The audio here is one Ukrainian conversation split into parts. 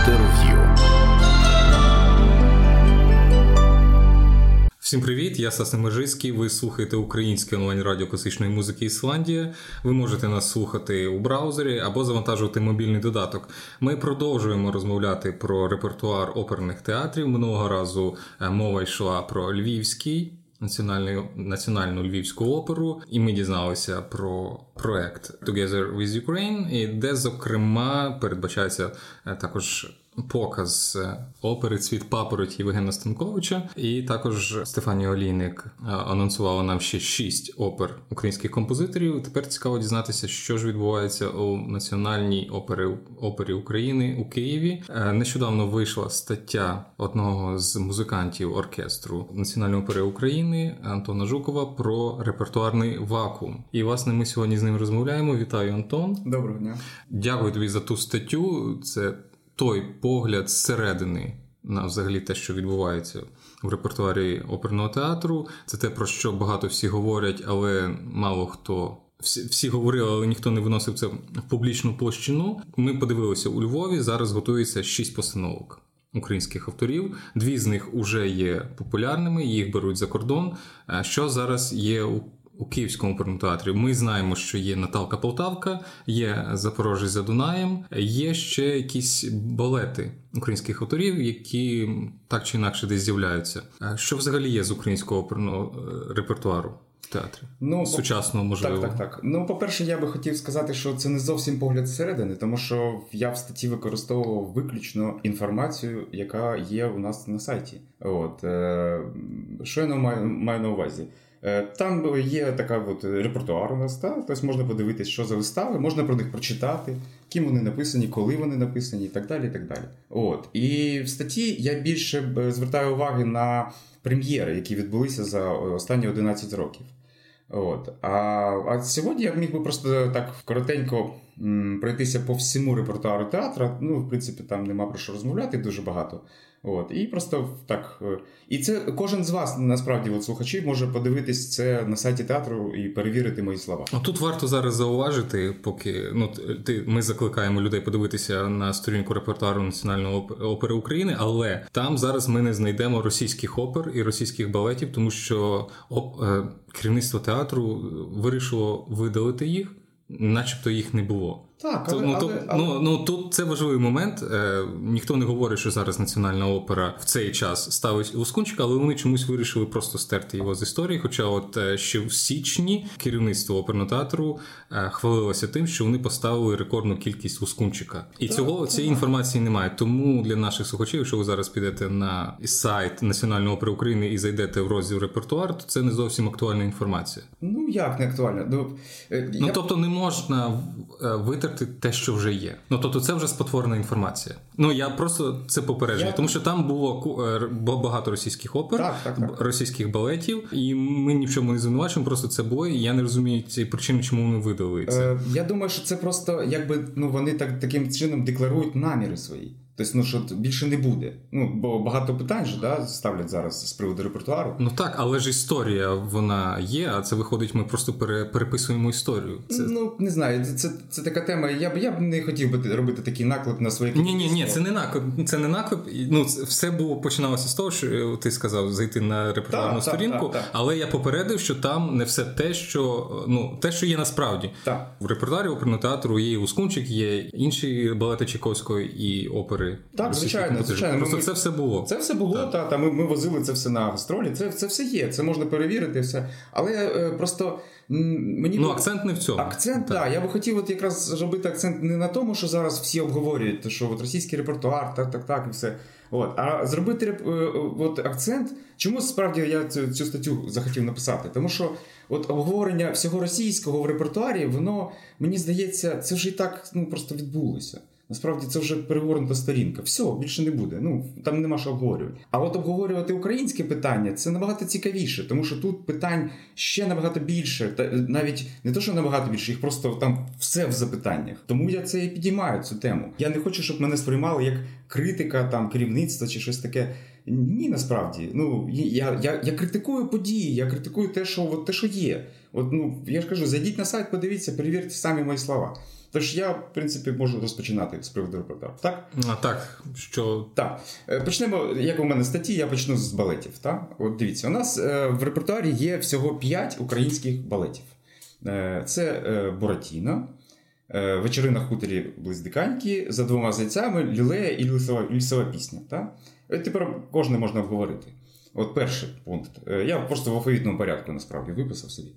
Інтерв'ю. Всім привіт, я Сасне Межицький. Ви слухаєте українське онлайн радіо класичної музики Ісландія. Ви можете нас слухати у браузері або завантажувати мобільний додаток. Ми продовжуємо розмовляти про репертуар оперних театрів. Минулого разу е, мова йшла про Львівський. Національну національну львівську оперу, і ми дізналися про проект Together with Ukraine, де зокрема передбачається е, також показ е, опери Цвіт папороті Євгена Станковича. І також Стефанія Олійник е, анонсувала нам ще шість опер українських композиторів. Тепер цікаво дізнатися, що ж відбувається у національній опері опері України у Києві. Е, нещодавно вийшла стаття одного з музикантів оркестру Національної опери України Антона Жукова про репертуарний вакуум. І власне ми сьогодні з ним розмовляємо. Вітаю, Антон. Доброго дня. Дякую тобі за ту статтю. Це той погляд зсередини на взагалі те, що відбувається в репертуарі оперного театру. Це те, про що багато всі говорять, але мало хто. Всі всі говорили, але ніхто не виносив це в публічну площину. Ми подивилися у Львові. Зараз готується шість постановок українських авторів. Дві з них вже є популярними, їх беруть за кордон. Що зараз є у у Київському оперному театрі ми знаємо, що є Наталка Полтавка, є Запорожець за Дунаєм, є ще якісь балети українських авторів, які так чи інакше десь з'являються. Що взагалі є з українського е, репертуару? Театрі ну сучасного можливо. Так, так, так. Ну, по-перше, я би хотів сказати, що це не зовсім погляд зсередини, тому що я в статті використовував виключно інформацію, яка є у нас на сайті. От е, що я маю, маю на увазі? Е, там є така от репертуар у нас, та? тобто можна подивитися, що за вистави, можна про них прочитати, ким вони написані, коли вони написані, і так далі. І так далі. От. І в статті я більше звертаю уваги на прем'єри, які відбулися за останні 11 років. От. А а сьогодні я міг би просто так коротенько м, пройтися по всьому репертуару театру. Ну, в принципі, там нема про що розмовляти дуже багато. От, І просто так. Е, і це кожен з вас насправді от, слухачів може подивитись це на сайті театру і перевірити мої слова. А тут варто зараз зауважити, поки ну ти ми закликаємо людей подивитися на сторінку репертуару Національної опери України, але там зараз ми не знайдемо російських опер і російських балетів, тому що оп, е, керівництво театру вирішило видалити їх, начебто їх не було. Так, але, ну, але, але, ну, ну тут це важливий момент. Е, Ніхто не говорить, що зараз національна опера в цей час ставить Лускунчика, але вони чомусь вирішили просто стерти його з історії. Хоча, от е, ще в січні керівництво оперного театру е, хвалилося тим, що вони поставили рекордну кількість Лускунчика. І так, цього так. цієї інформації немає. Тому для наших слухачів, якщо ви зараз підете на сайт Національної опери України і зайдете в розділ репертуар, то це не зовсім актуальна інформація. Ну як не актуальна? Ну, е, ну я... тобто не можна витерти витерти те, що вже є. Ну тобто, це вже спотворена інформація. Ну я просто це попереджую, я... тому що там було е, багато російських опер, так, так, так. російських балетів, і ми ні в чому не звинувачуємо. Просто це було. і Я не розумію цієї причини, чому вони видали це. Е, Я думаю, що це просто якби ну вони так таким чином декларують наміри свої. Тобто, ну що більше не буде. Ну бо багато питань же да, ставлять зараз з приводу репертуару. Ну так, але ж історія вона є, а це виходить, ми просто пере, переписуємо історію. Це... Ну не знаю, це це така тема. Я б я б не хотів би робити такий наклеп на своє Ні, ні, ні, це не наклеп. Це не наклеп. Ну все було починалося з того, що е, ти сказав зайти на репертуарну так, сторінку, так, так, але я попередив, що там не все те, що ну те, що є насправді. Так. В репертуарі оперного театру є і Ускунчик, є інші балети Чайковської і опери. Так, звичайно, звичайно. Просто ми, це все було. Це все було, та, та ми ми возили це все на гастролі. Це це все є, це можна перевірити. все. Але е, просто мені. Ну, акцент не в цьому. Акцент, так. Да, я би хотів от якраз зробити акцент не на тому, що зараз всі обговорюють, що от російський репертуар, так, так, так, і все. От, А зробити е, от, акцент. Чому справді я цю, цю статтю захотів написати? Тому що от обговорення всього російського в репертуарі, воно мені здається, це вже і так ну, просто відбулося. Насправді це вже перегорнута сторінка. Все, більше не буде. Ну там нема що обговорювати. А от обговорювати українське питання це набагато цікавіше, тому що тут питань ще набагато більше, та навіть не то, що набагато більше, їх просто там все в запитаннях. Тому я це і підіймаю цю тему. Я не хочу, щоб мене сприймали як критика там керівництва чи щось таке. Ні, насправді. Ну, Я я, я критикую події, я критикую те, що от, те, що є. От, ну, Я ж кажу, зайдіть на сайт, подивіться, перевірте самі мої слова. Тож я, в принципі, можу розпочинати з приводу репортажу. Так? А так, що. Так. Е, почнемо, як у мене статті, я почну з балетів. Так? От дивіться, у нас е, в репертуарі є всього 5 українських балетів. Е, це Буратіно, Вечерина хуторі Близдиканьки, за двома зайцями, Лілея і лісова, лісова пісня. Так? Тепер кожне можна обговорити. От перший пункт. Я просто в алфавітному порядку насправді виписав собі.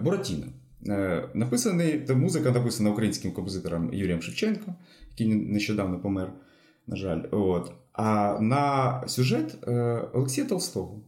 Буратіно. Е, написаний, та музика написана українським композитором Юрієм Шевченко, який нещодавно помер, на жаль. От. А на сюжет е, Олексія Толстого.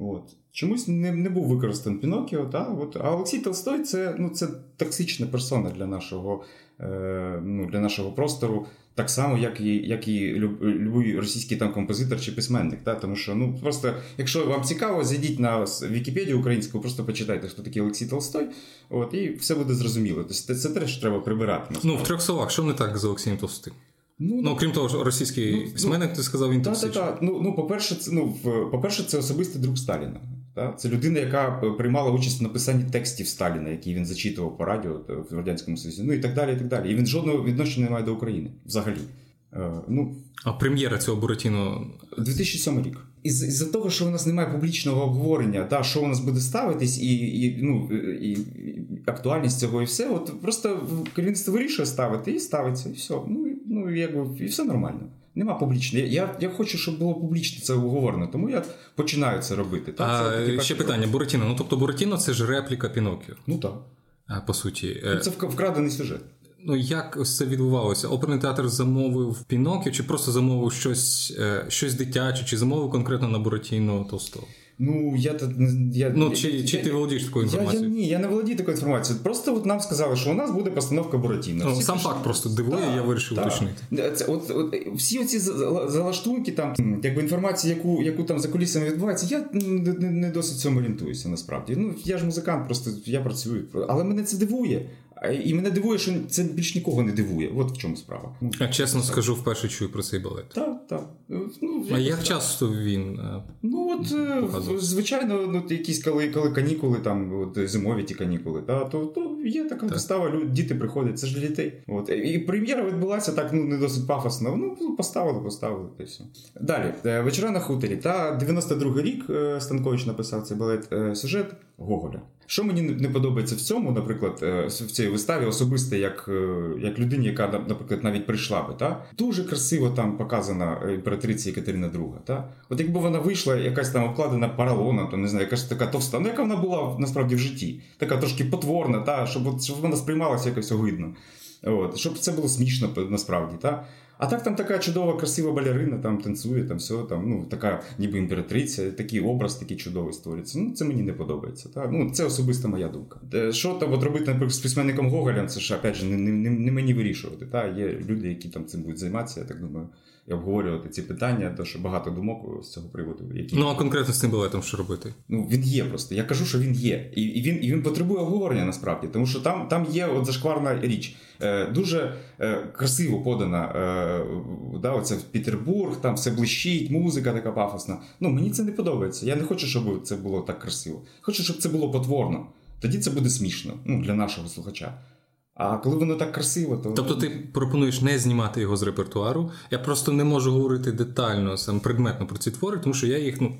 От. Чомусь не не був використаний Пінокіо. Та? От. А Олексій Толстой це ну, це токсична персона для нашого е, ну, для нашого простору так само, як і як і любий російський там композитор чи письменник. Та? Тому що, ну просто, якщо вам цікаво, зайдіть на Вікіпедію українську, просто почитайте, хто такий Олексій Толстой, от, і все буде зрозуміло. Тобто Це, це те, треба прибирати. Насправді. Ну, в трьох словах, що не так з Олексієм Толстим? Ну, ну, крім того, що російський ну, письменник, ти сказав, він так. Так, Ну, ну, по-перше, це ну, по-перше, це особистий друг Сталіна. Це людина, яка е, приймала участь в написанні текстів Сталіна, які він зачитував по радіо е, в Радянському Союзі, ну і так далі. І так далі. І він жодного відношення не має до України взагалі. Е, ну, А прем'єра цього Буратіно 2007 рік. Із за того, що у нас немає публічного обговорення, та що у нас буде ставитись, і і, ну, і, і актуальність цього, і все. От просто керівництво вирішує ставити і ставиться, і все. Ну, ну якби і все нормально. Нема публічного. Я я хочу, щоб було публічно це обговорено, тому я починаю це робити. Так? А, це, Ще питання: Буратіно. Ну тобто Буратіно це ж репліка Пінокіо. Ну так. По суті, ну, це вкрадений сюжет. Ну, як ось це відбувалося? Оперний театр замовив Пінокіо, чи просто замовив щось е, щось дитяче, чи замовив конкретно на Буратіно Толстого? Ну, я я, Ну, чи я, чи ти володієш такою інформацією? Я, я, Ні, я не володію такою інформацією. Просто от нам сказали, що у нас буде постановка Буратіно. Ну, Сам факт просто дивує, так, я вирішив так. уточнити. Це, от, от, Всі оці залаштунки, там, якби інформація, яку яку там за кулісами відбувається, я не, не, не досить цьому орієнтуюся насправді. Ну, Я ж музикант, просто я працюю. Але мене це дивує. І мене дивує, що це більш нікого не дивує. От в чому справа. Ну, Я чесно скажу, вперше чую про цей балет. Так, так. Ну, а як так. часто він? Е, ну от е, показує? звичайно, ну, якісь коли коли канікули, там от зимові ті канікули, та, то то є така так. вистава, люди, діти приходять, це ж для дітей. От. І прем'єра відбулася так, ну не досить пафосно. Ну, поставили, поставили, та все. Далі, е, вечора на хуторі. Та 92-й рік Станкович написав цей балет сюжет Гоголя. Що мені не подобається в цьому, наприклад, е, в цій виставі особисто, як е, як людині, яка, наприклад, навіть прийшла би, та? дуже красиво там показана імператриця Екатерина II. Та? От якби вона вийшла, якась там обкладена паралона, то не знаю, якась така товста, ну яка вона була насправді в житті, така трошки потворна, та? щоб щоб вона сприймалася якось огидно. От, Щоб це було смішно насправді. Та? А так там така чудова, красива балерина, там танцює, там все, там, ну, така ніби імператриця, такий образ такий чудовий створюється. Ну, Це мені не подобається. Так? Ну, Це особиста моя думка. Е, що там от робити, наприклад, з письменником Гоголем, це ж опять же, не не, не мені вирішувати. Так? Є люди, які там цим будуть займатися, я так думаю, і обговорювати ці питання, тому що багато думок з цього приводу. Які... Ну, а конкретно з цим балетом що робити? Ну, він є просто. Я кажу, що він є. І і, він і він потребує обговорення насправді, тому що там там є от зашкварна річ. Е, Дуже е, красиво подана. Е, да, оце в Петербург, там все блищить, музика така пафосна. Ну, Мені це не подобається. Я не хочу, щоб це було так красиво. Хочу, щоб це було потворно. Тоді це буде смішно ну, для нашого слухача. А коли воно так красиво, то тобто ти пропонуєш не знімати його з репертуару. Я просто не можу говорити детально сам предметно про ці твори, тому що я їх ну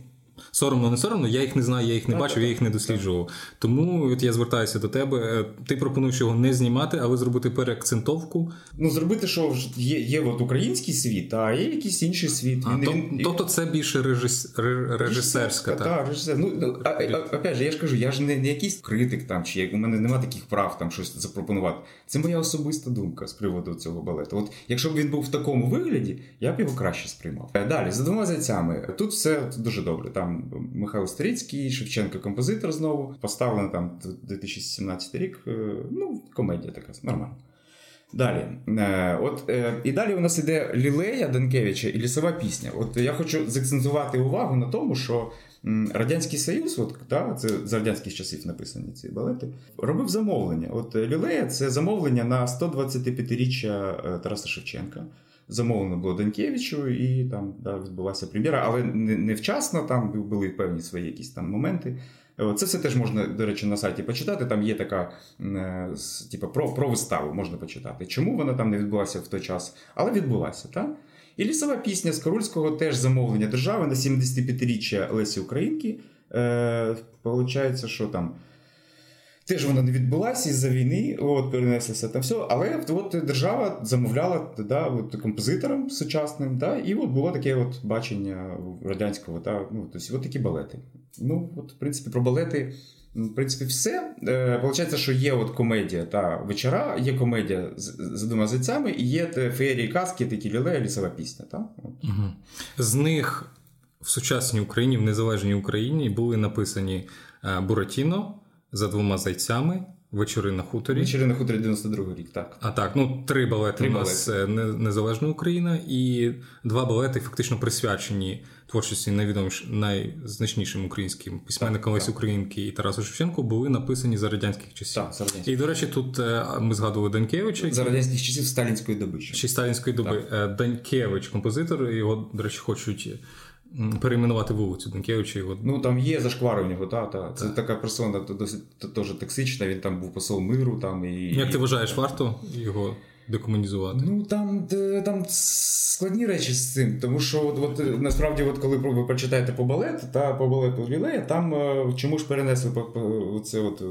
Соромно, не соромно, я їх не знаю, я їх не бачив, я їх не досліджував. Тому от я звертаюся до тебе. Е, ти пропонуєш його не знімати, але зробити переакцентовку. Ну, зробити, що є є от український світ, а є якийсь інший світ. А, він, то, він... Тобто це більше режис... режисерська. Так, так режисер. Ну, а, а, опять же, я ж кажу, я ж не, не якийсь критик там, чи у мене немає таких прав там щось запропонувати. Це моя особиста думка з приводу цього балету. От якщо б він був в такому вигляді, я б його краще сприймав. Е, далі, за двома зайцями. Тут все дуже добре. Там Михайло Старицький, Шевченко композитор знову. Поставлено там 2017 рік. Е, ну, комедія така нормально. Далі. Е, от, е, І далі у нас іде Лілея Данкевича і лісова пісня. От Я хочу заакцентувати увагу на тому, що Радянський Союз, от, да, це з радянських часів написані ці балети, робив замовлення. От Лілея це замовлення на 125-річчя Тараса Шевченка замовлено було Данкевичу, і там да, відбулася прем'єра, але не, не вчасно, там були певні свої якісь там моменти. Це все теж можна, до речі, на сайті почитати. Там є така типу, про про виставу, можна почитати. Чому вона там не відбулася в той час, але відбулася. так? І лісова пісня з Карульського теж замовлення держави на 75-річчя Лесі Українки. Е, Получається, що там. Теж вона не відбулася із-за війни, от перенеслася там все. Але от держава замовляла да, от, композиторам сучасним, да, і от було таке от бачення радянського. Да, ну, тобто, от такі балети. Ну, от, в принципі, про балети. В принципі, все. Е, Получається, що є от комедія та вечора, є комедія з, двома зайцями, і є феєрії казки, такі лілея, лісова пісня. Та? От. Угу. З них в сучасній Україні, в незалежній Україні були написані е, Буратіно за двома зайцями. Вечори на хуторі. Вечори на хуторі 92 рік, так. А так, ну три балети три у нас балети. Е, Незалежна Україна, і два балети фактично присвячені творчості найвідоміш найзначнішим українським письменникам Лесі Українки і Тарасу Шевченку були написані за радянських часів. Так, за радянських. І, до речі, тут е, ми згадували Данкевича. За радянських часів сталінської доби. Ще сталінської доби. Так. Е, Данкевич, композитор, його, до речі, хочуть перейменувати вулицю Данкевича. Його... Ну там є зашквари в нього, та, та. це така персона досить теж токсична. Він там був посол миру. Там і як ти вважаєш, варто його декомунізувати? Ну там там складні речі з цим, тому що от, от насправді, от коли ви почитаєте по балету та по балету Лілея, там е, чому ж перенесли це от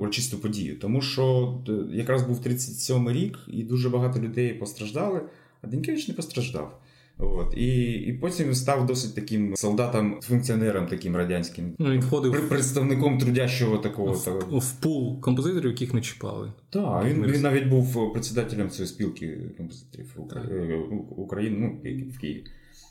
урочисту подію? Тому що якраз був 37 рік, і дуже багато людей постраждали, а Денкевич не постраждав. От. І і потім став досить таким солдатом, функціонером таким радянським. Ну, він входив представником трудящого такого в, в пул композиторів, яких не чіпали. Так, він він навіть був председателем цієї спілки композиторів е, України ну, в Києві.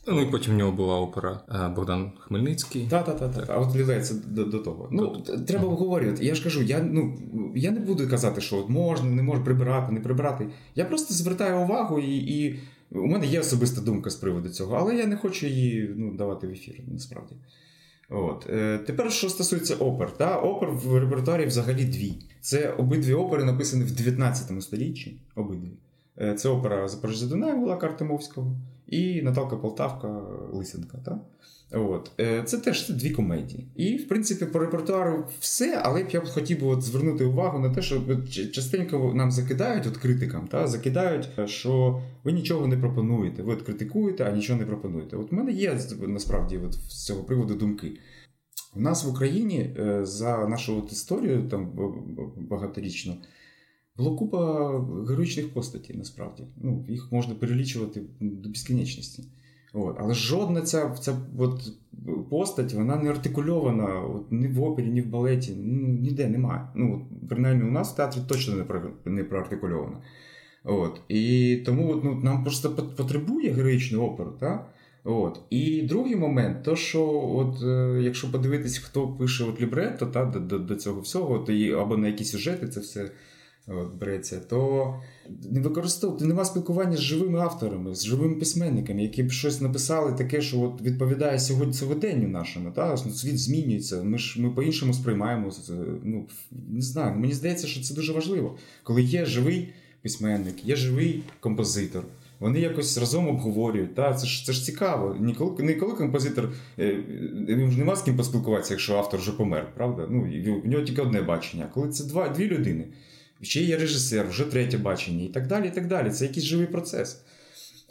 Ну і потім в нього була опера е, Богдан Хмельницький. Так, так, так. так. А от лілеє це до, до того. Ну, треба обговорювати. Я ж кажу, я ну я не буду казати, що от можна, не можна прибирати, не прибирати. Я просто звертаю увагу і. і у мене є особиста думка з приводу цього, але я не хочу її ну, давати в ефір, насправді. От. Е, Тепер, що стосується опер, Та? опер в репертуарі взагалі дві. Це обидві опери написані в 19 столітті. Обидві. Е, Це опера Запорожжя Дунаєва була Картимовського і Наталка Полтавка Лисенка. Та? От. Е, це теж дві комедії. І, в принципі, по репертуару все, але б я б хотів би от звернути увагу на те, що частенько нам закидають, от критикам, та, закидають, що ви нічого не пропонуєте. Ви от критикуєте, а нічого не пропонуєте. От в мене є насправді от з цього приводу думки. У нас в Україні е, за нашу от історію там багаторічну було купа героїчних постатей, насправді. Ну, Їх можна перелічувати до безкінечності. От. Але жодна ця ця от постать вона не артикульована от, ні в опері, ні в балеті. Ну, Ніде немає. Ну, Принаймні у нас в театрі точно не про, не проартикульована. От. І тому от, ну, нам просто потребує героїчну оперу. Так? От. І другий момент, то що, от, е, якщо подивитись, хто пише от лібретто та, до до, до цього всього, от, і, або на які сюжети це все от, береться, то не використовувати нема спілкування з живими авторами, з живими письменниками, які б щось написали таке, що от відповідає сьогодні сьогоденню нашому. Та? Світ змінюється. Ми ж ми по-іншому сприймаємо. Ну не знаю. Мені здається, що це дуже важливо, коли є живий письменник, є живий композитор. Вони якось разом обговорюють. Та? Це ж це ж цікаво. Ніколи не коли композитор е, він ж нема з ким поспілкуватися, якщо автор вже помер, правда? Ну, В нього тільки одне бачення. Коли це два, дві людини ще є режисер, вже третє бачення, і так далі. і так далі. Це якийсь живий процес.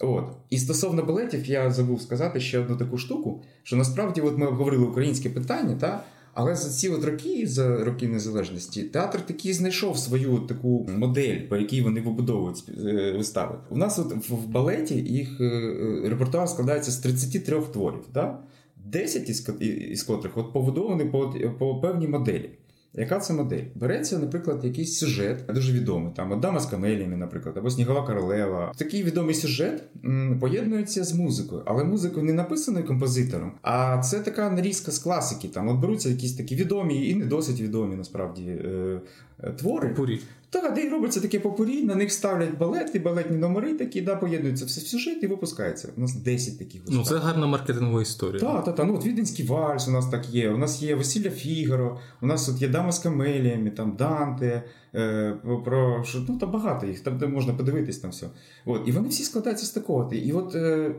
От. І стосовно балетів, я забув сказати ще одну таку штуку, що насправді от ми обговорили українське питання, та? але за ці от роки, за роки незалежності, театр такий знайшов свою таку модель, по якій вони вибудовують е, вистави. У нас от в балеті їх е, е, репертуар складається з 33 творів. Та? 10 із котрих от побудовані по, по певній моделі. Яка це модель? Береться, наприклад, якийсь сюжет, дуже відомий, там Адама з камеліями, наприклад, або Снігова королева. Такий відомий сюжет м, поєднується з музикою, але музикою не написаною композитором, а це така нарізка з класики. Там от беруться якісь такі відомі і не досить відомі насправді е, е, твори. Пурі. Так, де робиться таке попурі, на них ставлять балети, балетні номери такі, да, поєднуються все в сюжет і випускається. У нас 10 таких вистав. Ну, це гарна маркетингова історія. Так, так, так. Ну, от Віденський вальс у нас так є. У нас є Весілля Фігаро, у нас от є Дама з камеліями, там Данте, е, про що ну, там багато їх, там де можна подивитись там все. От, І вони всі складаються з такого. І от е,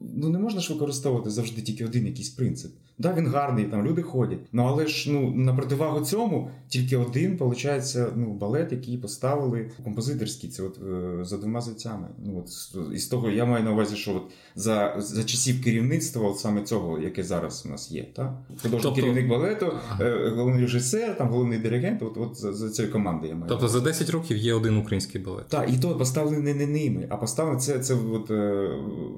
ну, не можна ж використовувати завжди тільки один якийсь принцип. Да, він гарний, там люди ходять. Ну але ж ну на противагу цьому тільки один, виходить, ну, балет, який поставили композиторський, це от е, за двома зайцями. Ну от із того я маю на увазі, що от за за часів керівництва, от саме цього, яке зараз у нас є, так? Художній тобто... керівник балету, е, головний режисер, там головний диригент. От от за, за цією командою я маю. Тобто за 10 років є один український балет. Так, і то поставлений не ними, а поставили це це от е,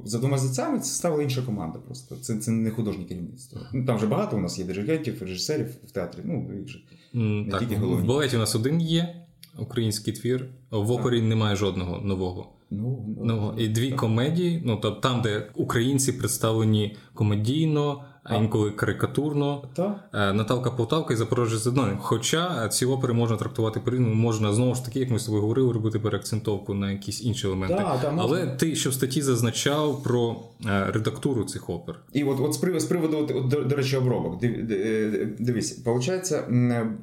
за двома зайцями. Це ставила інша команда. Просто це це не художнє керівництво. Ну, Там вже багато у нас є диригентів, режисерів в театрі. Ну, їх же не так, тільки головні. В балеті у нас один є український твір, в опері так. немає жодного нового. Ну, ну, І дві комедії, ну тобто там, де українці представлені комедійно, інколи карикатурно. Та? Е, Наталка Полтавка і Запорожець Задонин. Хоча ці опери можна трактувати по-різному, можна знову ж таки, як ми з тобою говорили, робити переакцентовку на якісь інші елементи. Та, та, Але ти що в статті зазначав про е, редактуру цих опер. І от от з приводу, от, до, до речі, обробок. Е, дивись, виходить,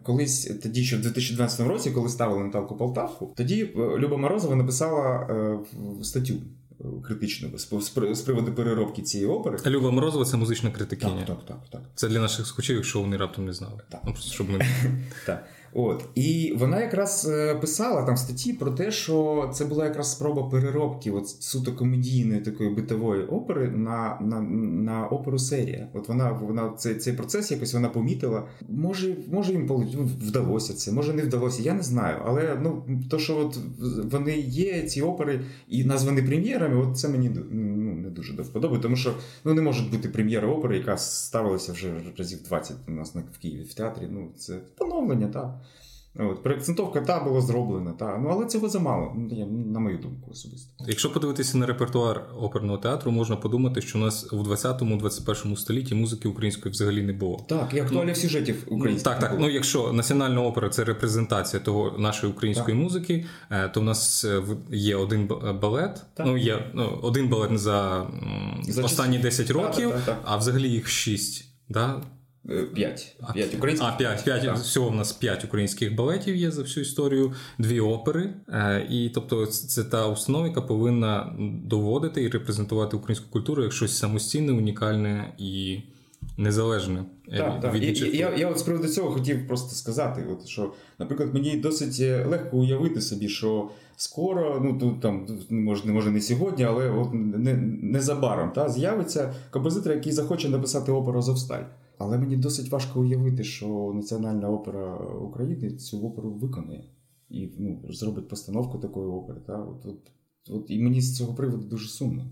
колись тоді, що в 2012 році, коли ставили Наталку Полтавку, тоді Люба Морозова написала статтю критично з приводу переробки цієї опери. Люба Морозова це музична критикиня. Так, так, так. так. Це для наших скучів, якщо вони раптом не знали. Так. Ну, просто щоб ми... Так. От і вона якраз е, писала там статті про те, що це була якраз спроба переробки от суто комедійної такої битової опери на на, на оперу серія. От вона вона цей цей процес якось вона помітила. Може, може їм ну, вдалося це, може не вдалося. Я не знаю. Але ну то, що от вони є, ці опери і названі прем'єрами, от це мені дуже до вподоби, тому що ну не може бути прем'єра опери, яка ставилася вже разів 20 у нас в Києві в театрі. Ну це поновлення, так. От, Переакцентовка та була зроблена, та. Ну, але цього замало, ну, на мою думку, особисто. Якщо подивитися на репертуар оперного театру, можна подумати, що у нас в 20-21 столітті музики української взагалі не було. Так, і актуальних ну, сюжетів українських. Так, так. Ну, якщо національна опера це репрезентація того нашої української так. музики, е, то в нас е, є один балет. Так. Ну, є ну, один балет за, за останні 10 років, так, так, а взагалі їх 6. Да? П'ять. П'ять українських. А, п'ять. п'ять. Всього в нас п'ять українських балетів є за всю історію, дві опери. Е, і тобто, це та установа, яка повинна доводити і репрезентувати українську культуру як щось самостійне, унікальне і незалежне. Е, так, так. І, я я от з приводу цього хотів просто сказати, от, що, наприклад, мені досить е, легко уявити собі, що скоро, ну тут там може, може не сьогодні, але от не, незабаром та, з'явиться композитор, який захоче написати оперу Зовсталь. Але мені досить важко уявити, що Національна опера України цю оперу виконує і ну, зробить постановку такої опери. Та? От, от, от, І мені з цього приводу дуже сумно.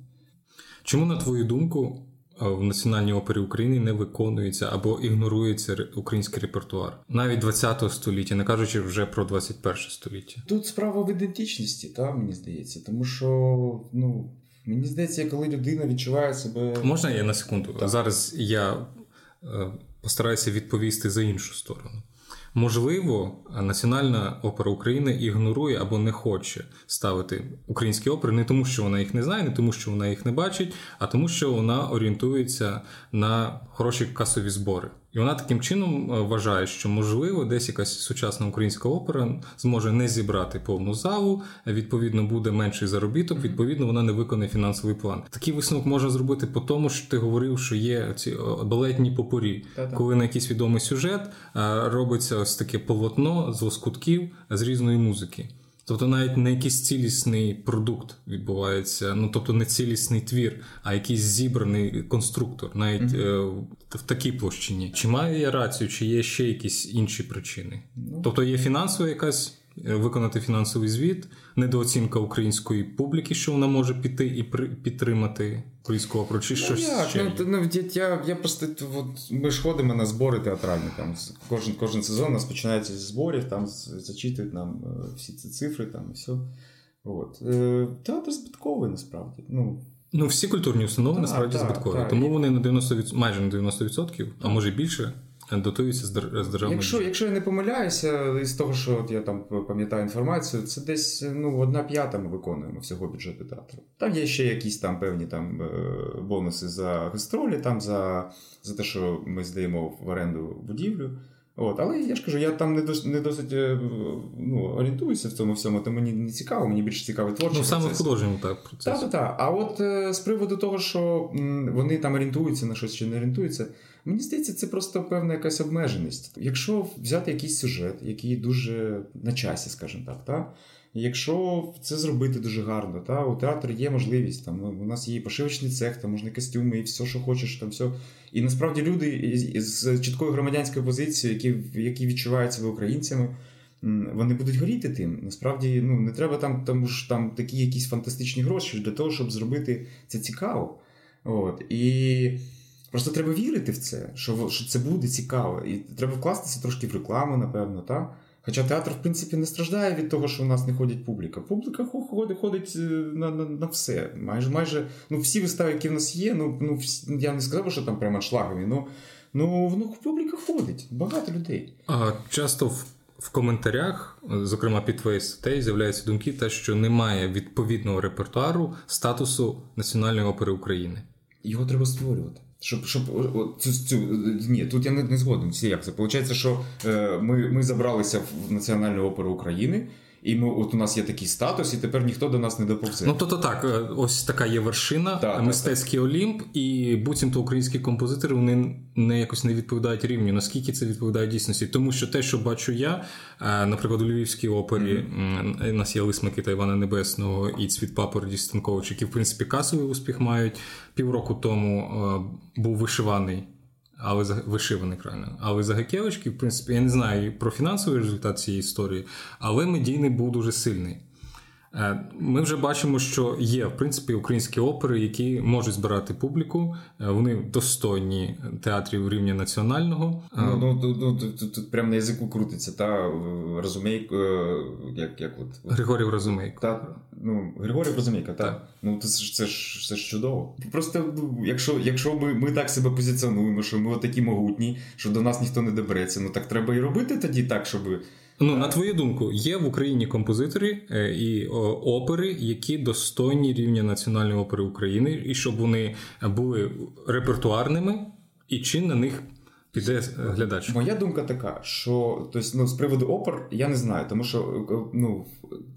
Чому, на твою думку, в Національній опері України не виконується або ігнорується український репертуар навіть 20 століття, не кажучи вже про 21 століття? Тут справа в ідентичності, та мені здається, тому що ну мені здається, коли людина відчуває себе. Можна я на секунду? Так. Зараз я Е, постараюся відповісти за іншу сторону. Можливо, Національна опера України ігнорує або не хоче ставити українські опери не тому, що вона їх не знає, не тому, що вона їх не бачить, а тому, що вона орієнтується на хороші касові збори. І вона таким чином е, вважає, що можливо десь якась сучасна українська опера зможе не зібрати повну залу, відповідно, буде менший заробіток. Відповідно, вона не виконає фінансовий план. Такий висновок можна зробити по тому, що ти говорив, що є ці балетні попорі, Та-та. коли на якийсь відомий сюжет е, робиться ось таке полотно з лоскутків з різної музики. Тобто навіть не якийсь цілісний продукт відбувається, ну тобто не цілісний твір, а якийсь зібраний конструктор, навіть mm-hmm. е, в такій площині. Чи має я рацію, чи є ще якісь інші причини? Mm-hmm. Тобто є фінансова якась виконати фінансовий звіт, недооцінка української публіки, що вона може піти і підтримати українську оперу, чи щось як? ще? Ну, ну, я я просто от, ми ж ходимо на збори театральні. Там Кожен кожен сезон у нас починається зі зборів, там зачитують нам е, всі ці цифри, там і все. От. Е, театр збитковий насправді. Ну, Ну, всі культурні установи насправді збиткові. Тому вони на 90%, майже на 90%, а може більше дотуються з державного Якщо якщо я не помиляюся, із того, що от я там пам'ятаю інформацію, це десь ну, одна п'ята ми виконуємо всього бюджету театру. Там є ще якісь там певні там е, бонуси за гастролі, там за за те, що ми здаємо в оренду будівлю. От, Але я ж кажу, я там не досить не досить е, ну, орієнтуюся в цьому всьому, то мені не цікаво, мені більше цікавий творчий Ну, саме в художньому так процес. Так, так, так. А от е, з приводу того, що вони там орієнтуються на щось чи не орієнтуються, мені здається, це просто певна якась обмеженість. Якщо взяти якийсь сюжет, який дуже на часі, скажімо так, так Якщо це зробити дуже гарно, та у театру є можливість. Там у нас є пошивочний цех, там можна костюми, і все, що хочеш, там все. І насправді люди з чіткою громадянською позицією, які які відчувають себе українцями, вони будуть горіти тим. Насправді, ну не треба там тому ж там такі якісь фантастичні гроші для того, щоб зробити це цікаво. От і. Просто треба вірити в це, що що це буде цікаво. І треба вкластися трошки в рекламу, напевно, так? Хоча театр, в принципі, не страждає від того, що у нас не ходить публіка. Публіка ходить ходить е, на на, на все. Майже майже ну, всі вистави, які в нас є, ну ну всі, я не сказав, що там прямо шлагові, ну ну, ну публіка ходить, багато людей. А часто в. В коментарях, зокрема під твоєю статтею, з'являються думки, те, що немає відповідного репертуару статусу Національної опери України. Його треба створювати. Щоб щоб цю, цю ні, тут я не, не згоден. Як це? Получається, що е, ми ми забралися в Національну оперу України, і ми от у нас є такий статус, і тепер ніхто до нас не доповзе. Ну тобто так, е, ось така є вершина, так, мистецький так, Олімп, і буцімто українські композитори вони не якось не відповідають рівню. Наскільки це відповідає дійсності? Тому що те, що бачу я, е, наприклад, у Львівській опері mm-hmm. у нас є Лис Микита Івана Небесного і Цвіт Папороді Станкович, які в принципі касовий успіх мають. Півроку тому був вишиваний але вишиваний правильно. Але Загакевички, в принципі, я не знаю про фінансовий результат цієї історії, але медійний був дуже сильний. Е, ми вже бачимо, що є в принципі українські опери, які можуть збирати публіку. Е, вони достойні театрів рівня національного. Ну ну, ну, тут, тут прямо на язику крутиться. Та розумійко, як як от Григорів Розумейко. Та ну Григорів Розумійко, так. так. Ну це ж це ж це ж чудово. Просто ну, якщо якщо ми ми так себе позиціонуємо, що ми такі могутні, що до нас ніхто не добереться, ну так треба і робити тоді так, щоб. Ну, на твою думку, є в Україні композитори е, і опери, які достойні рівня Національної опери України, і щоб вони були репертуарними, і чи на них піде глядач? Моя думка така, що тобто, ну, з приводу опер я не знаю, тому що е, ну,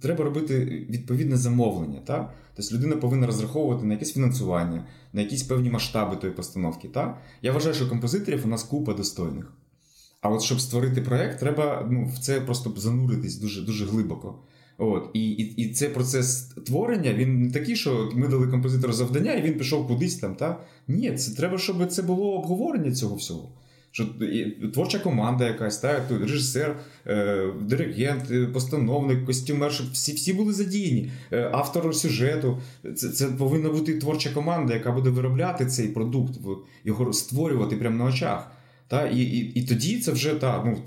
треба робити відповідне замовлення. Та? Тобто людина повинна розраховувати на якесь фінансування, на якісь певні масштаби тої постановки. Та? Я вважаю, що композиторів у нас купа достойних. А от щоб створити проект, треба ну, в це просто зануритись дуже дуже глибоко. От, І і, і цей процес творення він не такий, що ми дали композитору завдання, і він пішов кудись там. Та? Ні, це треба, щоб це було обговорення цього всього. Що Творча команда якась, та, режисер, е, диригент, е, постановник, костюмер, щоб всі всі були задіяні. Е, автор сюжету. Це це повинна бути творча команда, яка буде виробляти цей продукт, його створювати прямо на очах. Та, І і, і тоді це вже та, ну,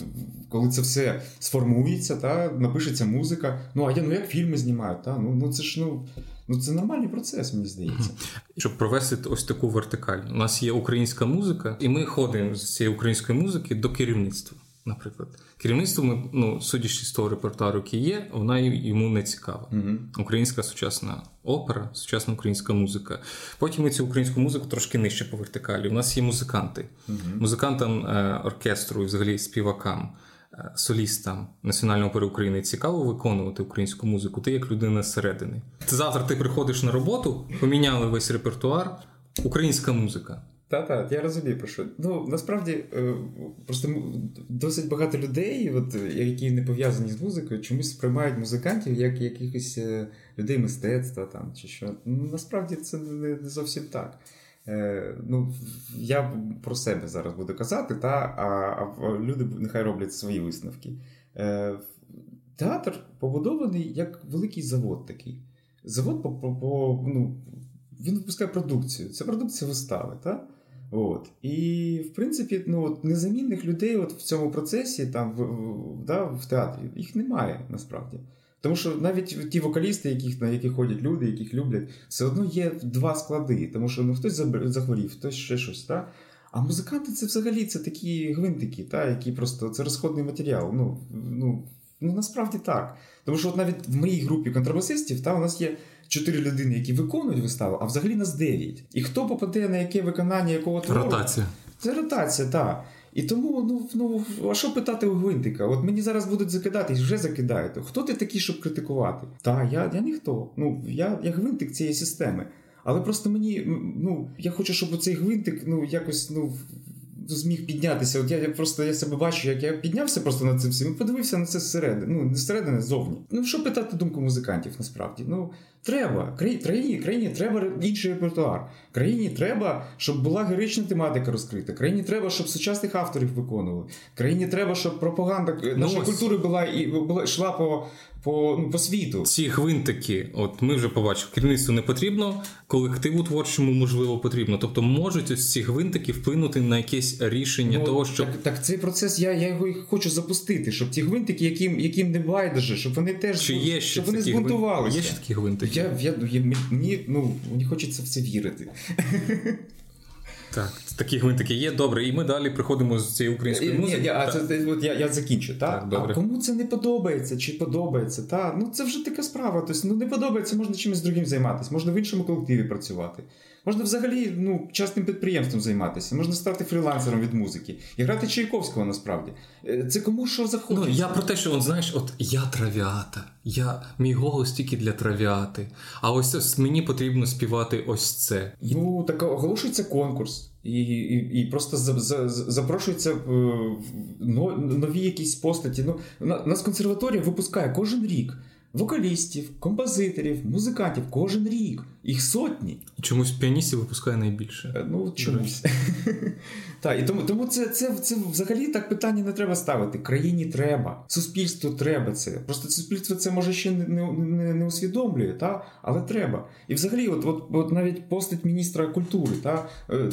коли це все сформується, та, напишеться музика. Ну, а я ну як фільми знімають, та, ну, ну це ж ну, ну це нормальний процес, мені здається. Щоб провести ось таку вертикаль. У нас є українська музика, і ми ходимо з цієї української музики до керівництва наприклад. Керівництво, ми, ну, судячи з того репертуару, який є, вона йому не цікава. uh Українська сучасна опера, сучасна українська музика. Потім ми цю українську музику трошки нижче по вертикалі. У нас є музиканти. uh Музикантам е, оркестру і взагалі співакам. Е, солістам Національної опери України цікаво виконувати українську музику, ти як людина зсередини. Завтра ти приходиш на роботу, поміняли весь репертуар, українська музика. Та-та, я розумію про що. Ну насправді е, просто досить багато людей, от, які не пов'язані з музикою, чомусь сприймають музикантів як якихось е, людей мистецтва там чи що. Ну, насправді це не зовсім так. Е, ну, Я про себе зараз буду казати, та, а, а люди нехай роблять свої висновки. Театр побудований як великий завод такий. Завод по, по, по ну, він випускає продукцію. Це продукція вистави. Та? От. І, в принципі, ну, от незамінних людей от в цьому процесі там, в, в, да, в театрі їх немає насправді. Тому що навіть ті вокалісти, яких, на які ходять люди, яких люблять, все одно є два склади. Тому що ну, хтось захворів, хтось ще щось. Да? А музиканти це взагалі це такі гвинтики, та, які просто це розходний матеріал. Ну, ну, ну насправді так. Тому що от навіть в моїй групі контрабасистів та, у нас є чотири людини, які виконують виставу, а взагалі нас дев'ять. І хто попаде на яке виконання якого твору? Ротація. Це ротація, так. І тому, ну ну а що питати у Гвинтика? От мені зараз будуть закидати, і вже закидають. Хто ти такий, щоб критикувати? Та я я ніхто. Ну я я гвинтик цієї системи. Але просто мені, ну я хочу, щоб цей гвинтик ну якось ну зміг піднятися. От я, я просто я себе бачу, як я піднявся просто над цим всім і подивився на це зсередини. Ну не зсередини, ззовні. Ну що питати думку музикантів насправді? Ну треба країні, країні треба інший репертуар. Країні треба, щоб була героїчна тематика розкрита. Країні треба, щоб сучасних авторів виконували. Країні треба, щоб пропаганда ну, нашої культури була і була йшла по по ну, по світу. Ці гвинтики, от ми вже побачили, керівництву не потрібно, колективу творчому можливо потрібно. Тобто можуть ось ці гвинтики вплинути на якесь рішення ну, того, що так, так цей процес я я його хочу запустити, щоб ті гвинтики, яким яким не байдуже, щоб вони теж Чи є щоб вони збунтувалися. Є ще такі гвинтики? Я, я, я, мені, ну, мені хочеться в це вірити. Так, такі гвинтики є, добре, і ми далі приходимо з цієї української музики. Ні, а це от я я закінчу. Так? так добре. А кому це не подобається чи подобається? Та? Ну це вже така справа. Тобто, ну не подобається, можна чимось другим займатися, можна в іншому колективі працювати. Можна взагалі ну, частним підприємством займатися, можна стати фрілансером від музики і грати Чайковського насправді. Е, це кому що захочеться. Ну, Я про те, що он, знаєш, от я трав'ята, я, мій голос тільки для трав'яти, а ось, ось мені потрібно співати ось це. Ну, так оголошується конкурс. І і, і просто за, за, запрошуються е, нові якісь постаті. Ну, Нас консерваторія випускає кожен рік вокалістів, композиторів, музикантів кожен рік. Їх сотні. Чомусь піаністів випускає найбільше. Е, ну, чомусь. Так, і тому тому це це, це взагалі так питання не треба ставити. Країні треба, суспільству треба це. Просто суспільство це може ще не не, не усвідомлює, та? але треба. І взагалі, от от, от навіть постать міністра культури, та? Е,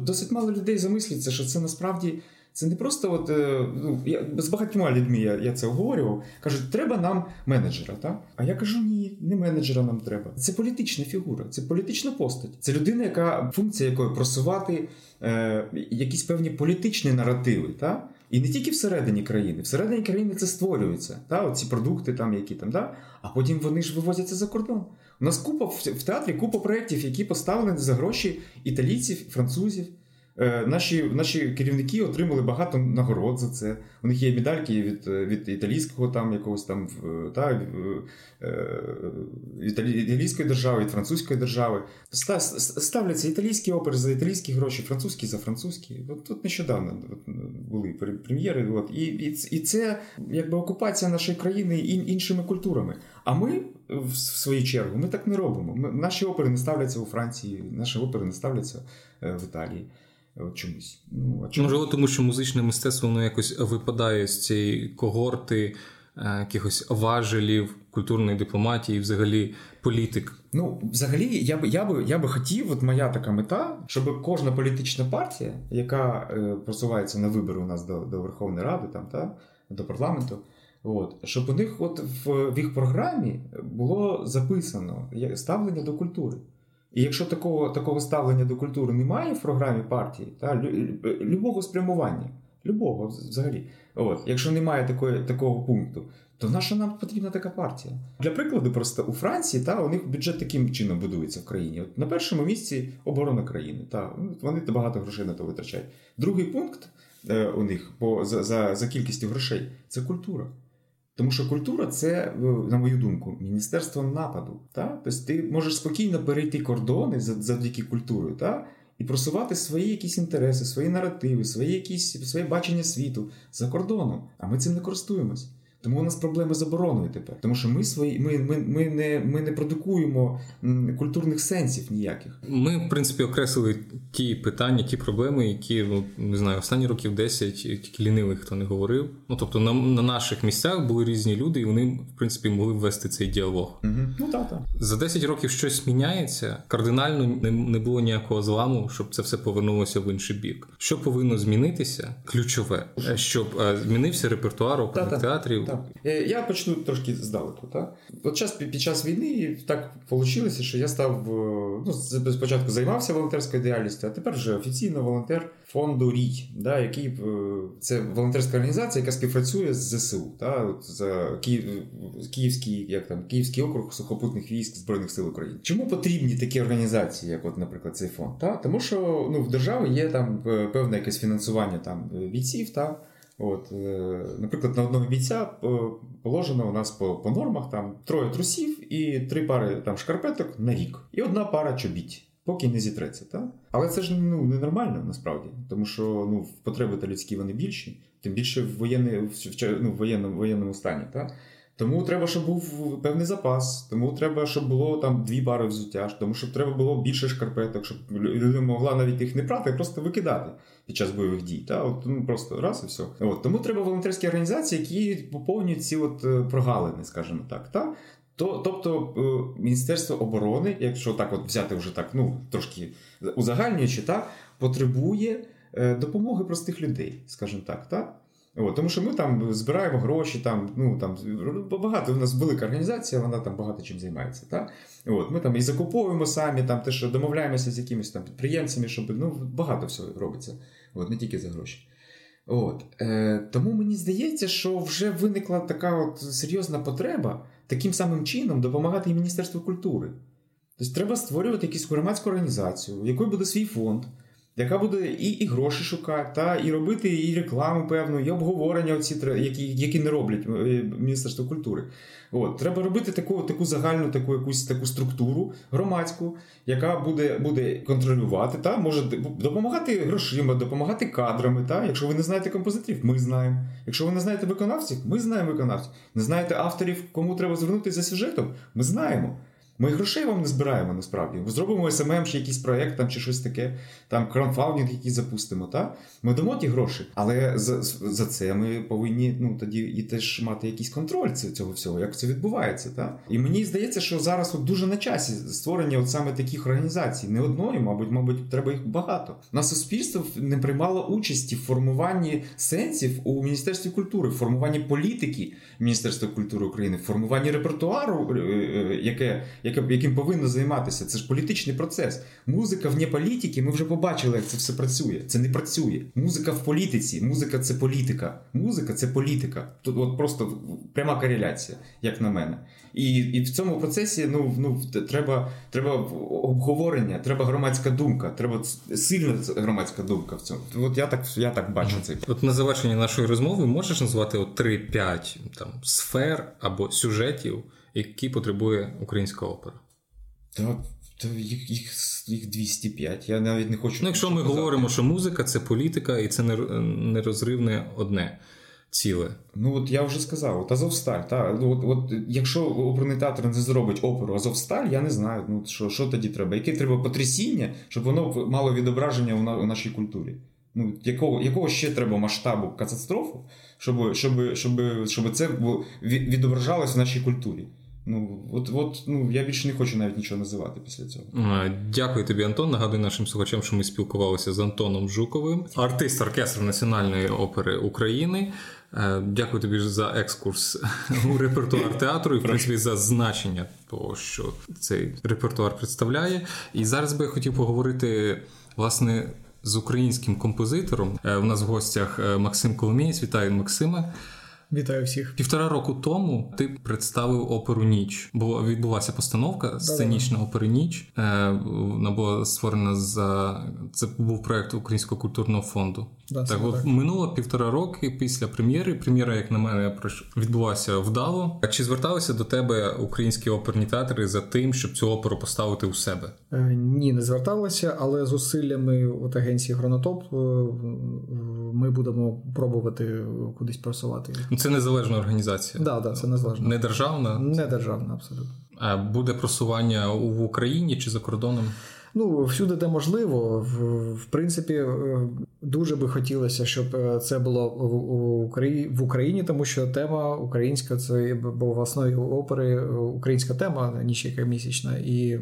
досить мало людей замислюється, що це насправді. Це не просто от, е, ну, я, з багатьма людьми я я це обговорював. Кажуть, треба нам менеджера. так? А я кажу, ні, не менеджера нам треба. Це політична фігура, це політична постать. Це людина, яка функція якої просувати е, якісь певні політичні наративи. так? І не тільки всередині країни, всередині країни це створюється. Та? Оці продукти, там, які там, та? а потім вони ж вивозяться за кордон. У нас купа в театрі купа проєктів, які поставлені за гроші італійців, французів. Е, наші наші керівники отримали багато нагород за це. У них є медальки від від італійського там якогось там та, е, італійської держави, від французької держави. Ставляться італійські опери за італійські гроші, французькі за французькі. От Тут нещодавно були прем'єри. От. І і, і це якби окупація нашої країни іншими культурами. А ми, в свою чергу, ми так не робимо. Ми, Наші опери не ставляться у Франції, наші опери не ставляться е, в Італії чомусь. Ну, а чому? Можливо, тому що музичне мистецтво воно якось випадає з цієї когорти е, якихось важелів культурної дипломатії, взагалі політик. Ну, взагалі, я би я би я би хотів, от моя така мета, щоб кожна політична партія, яка е, просувається на вибори у нас до до Верховної Ради, там та до парламенту. От, щоб у них от в, в їх програмі було записано ставлення до культури. І якщо такого такого ставлення до культури немає в програмі партії, та, любого спрямування, любого взагалі, от, якщо немає такої, такого пункту, то наша нам потрібна така партія? Для прикладу, просто у Франції та, у них бюджет таким чином будується в країні. От На першому місці оборона країни. Та, Вони багато грошей на то витрачають. Другий пункт е, у них по, за, за, за кількістю грошей це культура. Тому що культура це, на мою думку, міністерство нападу. Та? Тобто ти можеш спокійно перейти кордони завдяки культурі та? і просувати свої якісь інтереси, свої наративи, свої якісь своє бачення світу за кордоном. А ми цим не користуємось. Тому у нас проблеми з обороною тепер. Тому що ми свої, ми, ми, ми, не ми не продукуємо культурних сенсів ніяких. Ми, в принципі, окреслили ті питання, ті проблеми, які ну не знаю, останні років 10 тільки лінивий, хто не говорив. Ну тобто, на на наших місцях були різні люди, і вони, в принципі, могли ввести цей діалог. Угу. Ну так, так. за 10 років щось міняється. Кардинально не, не було ніякого зламу, щоб це все повернулося в інший бік. Що повинно змінитися? Ключове, щоб е, змінився репертуар оперних театрів Так. Е, я почну трошки здалеку. Так? От час під час війни так вийшло, що я став ну, спочатку займався волонтерською діяльністю, а тепер вже офіційно волонтер фонду Рій, да, який це волонтерська організація, яка співпрацює з ЗСУ. Да, от, за Київ, Київський, як там, Київський округ сухопутних військ Збройних сил України. Чому потрібні такі організації, як, от, наприклад, цей фонд? Та? Тому що ну, в державі є там певне якесь фінансування там бійців. Та? От, е, Наприклад, на одного бійця е, положено у нас по по нормах там троє трусів і три пари там шкарпеток на рік, і одна пара чобіть. Поки не зітреться, так? Але це ж ну ненормально насправді, тому що ну потреби та людські вони більші, тим більше в воєнне, в, ну, в воєнному воєнному стані. Так? Тому треба, щоб був певний запас, тому треба, щоб було там дві пари взуття, тому щоб треба було більше шкарпеток, щоб людина могла навіть їх не прати, а просто викидати під час бойових дій. Та? От, ну, Просто раз і все. От, Тому треба волонтерські організації, які поповнюють ці от е, прогалини, скажімо так. Та? То, Тобто е, Міністерство оборони, якщо так от взяти вже так, ну трошки узагальнюючи, та, потребує е, допомоги простих людей, скажімо так. Та? От, Тому що ми там збираємо гроші, там, ну, там, багато у нас велика організація, вона там багато чим займається. Та? От, Ми там і закуповуємо самі, там, те, що домовляємося з якимись там підприємцями, щоб ну, багато всього робиться, От, не тільки за гроші. От, е, Тому мені здається, що вже виникла така от серйозна потреба таким самим чином допомагати і Міністерству культури. Тобто треба створювати якусь громадську організацію, в якої буде свій фонд яка буде і і гроші шукати, та, і робити і рекламу певну, і обговорення, оці, які які не роблять е, Міністерство культури. От, Треба робити таку таку загальну таку якусь таку структуру громадську, яка буде буде контролювати, та, може допомагати грошима, допомагати кадрами. Та, Якщо ви не знаєте композиторів, ми знаємо. Якщо ви не знаєте виконавців, ми знаємо виконавців. Не знаєте авторів, кому треба звернутися за сюжетом, ми знаємо. Ми грошей вам не збираємо насправді. Ми зробимо SMM чи якийсь проєкт там, чи щось таке, там краудфандинг який запустимо. Та? Ми дамо ті гроші, але за за це ми повинні ну, тоді і теж мати якийсь контроль цього всього, як це відбувається. Та? І мені здається, що зараз от дуже на часі створення от саме таких організацій. Не одної, мабуть, мабуть, треба їх багато. На суспільство не приймало участі в формуванні сенсів у Міністерстві культури, в формуванні політики Міністерства культури України, в формуванні репертуару, е, е, яке яким повинно займатися. Це ж політичний процес. Музика вне політики. Ми вже побачили, як це все працює. Це не працює. Музика в політиці. Музика це політика. Музика це політика. Тут от просто пряма кореляція, як на мене. І і в цьому процесі ну, ну, треба треба обговорення, треба громадська думка, треба сильна громадська думка в цьому. От я так я так бачу це. От на завершення нашої розмови можеш назвати 3-5 там сфер або сюжетів які потребує українська опера? Та, та їх їх, їх 205. Я навіть не хочу. Ну, Якщо ми казати. говоримо, що музика це політика і це нерозривне одне. Ціле. Ну от я вже сказав, от Азовсталь. Та, ну, от, от, Якщо оперний театр не зробить оперу Азовсталь, я не знаю, ну що що тоді треба. Яке треба потрясіння, щоб воно мало відображення у, на, у нашій культурі? Ну, Якого якого ще треба масштабу катастрофу, щоб щоб, щоб, щоб це відображалось в нашій культурі? Ну, от, от, ну, я більше не хочу навіть нічого називати після цього. Дякую тобі, Антон. Нагадую нашим слухачам, що ми спілкувалися з Антоном Жуковим, артист оркестру Національної опери України. Е, дякую тобі за екскурс у репертуар театру і в принципі за значення того, що цей репертуар представляє. І зараз би я хотів поговорити власне з українським композитором. Е, у нас в гостях е, Максим Коломієць. Вітаю Максима. Вітаю всіх. Півтора року тому ти представив оперу Ніч, бо відбулася постановка сценічна опери Ніч. Е, вона була створена за це був проект Українського культурного фонду. Да, так, от так. минуло півтора роки після прем'єри. Прем'єра, як на мене, відбулася вдало. А чи зверталися до тебе українські оперні театри за тим, щоб цю оперу поставити у себе? Е, ні, не зверталися, але зусиллями от агенції Гронотоп е, ми будемо пробувати кудись просувати. Це незалежна організація. Да, да, це незалежна. Не державна? Не державна, абсолютно. А буде просування в Україні чи за кордоном? Ну, всюди, де можливо, в, в принципі, е, дуже би хотілося, щоб е, це було в Україні, тому що тема українська це бо в основі опери українська тема ніч яка місячна, і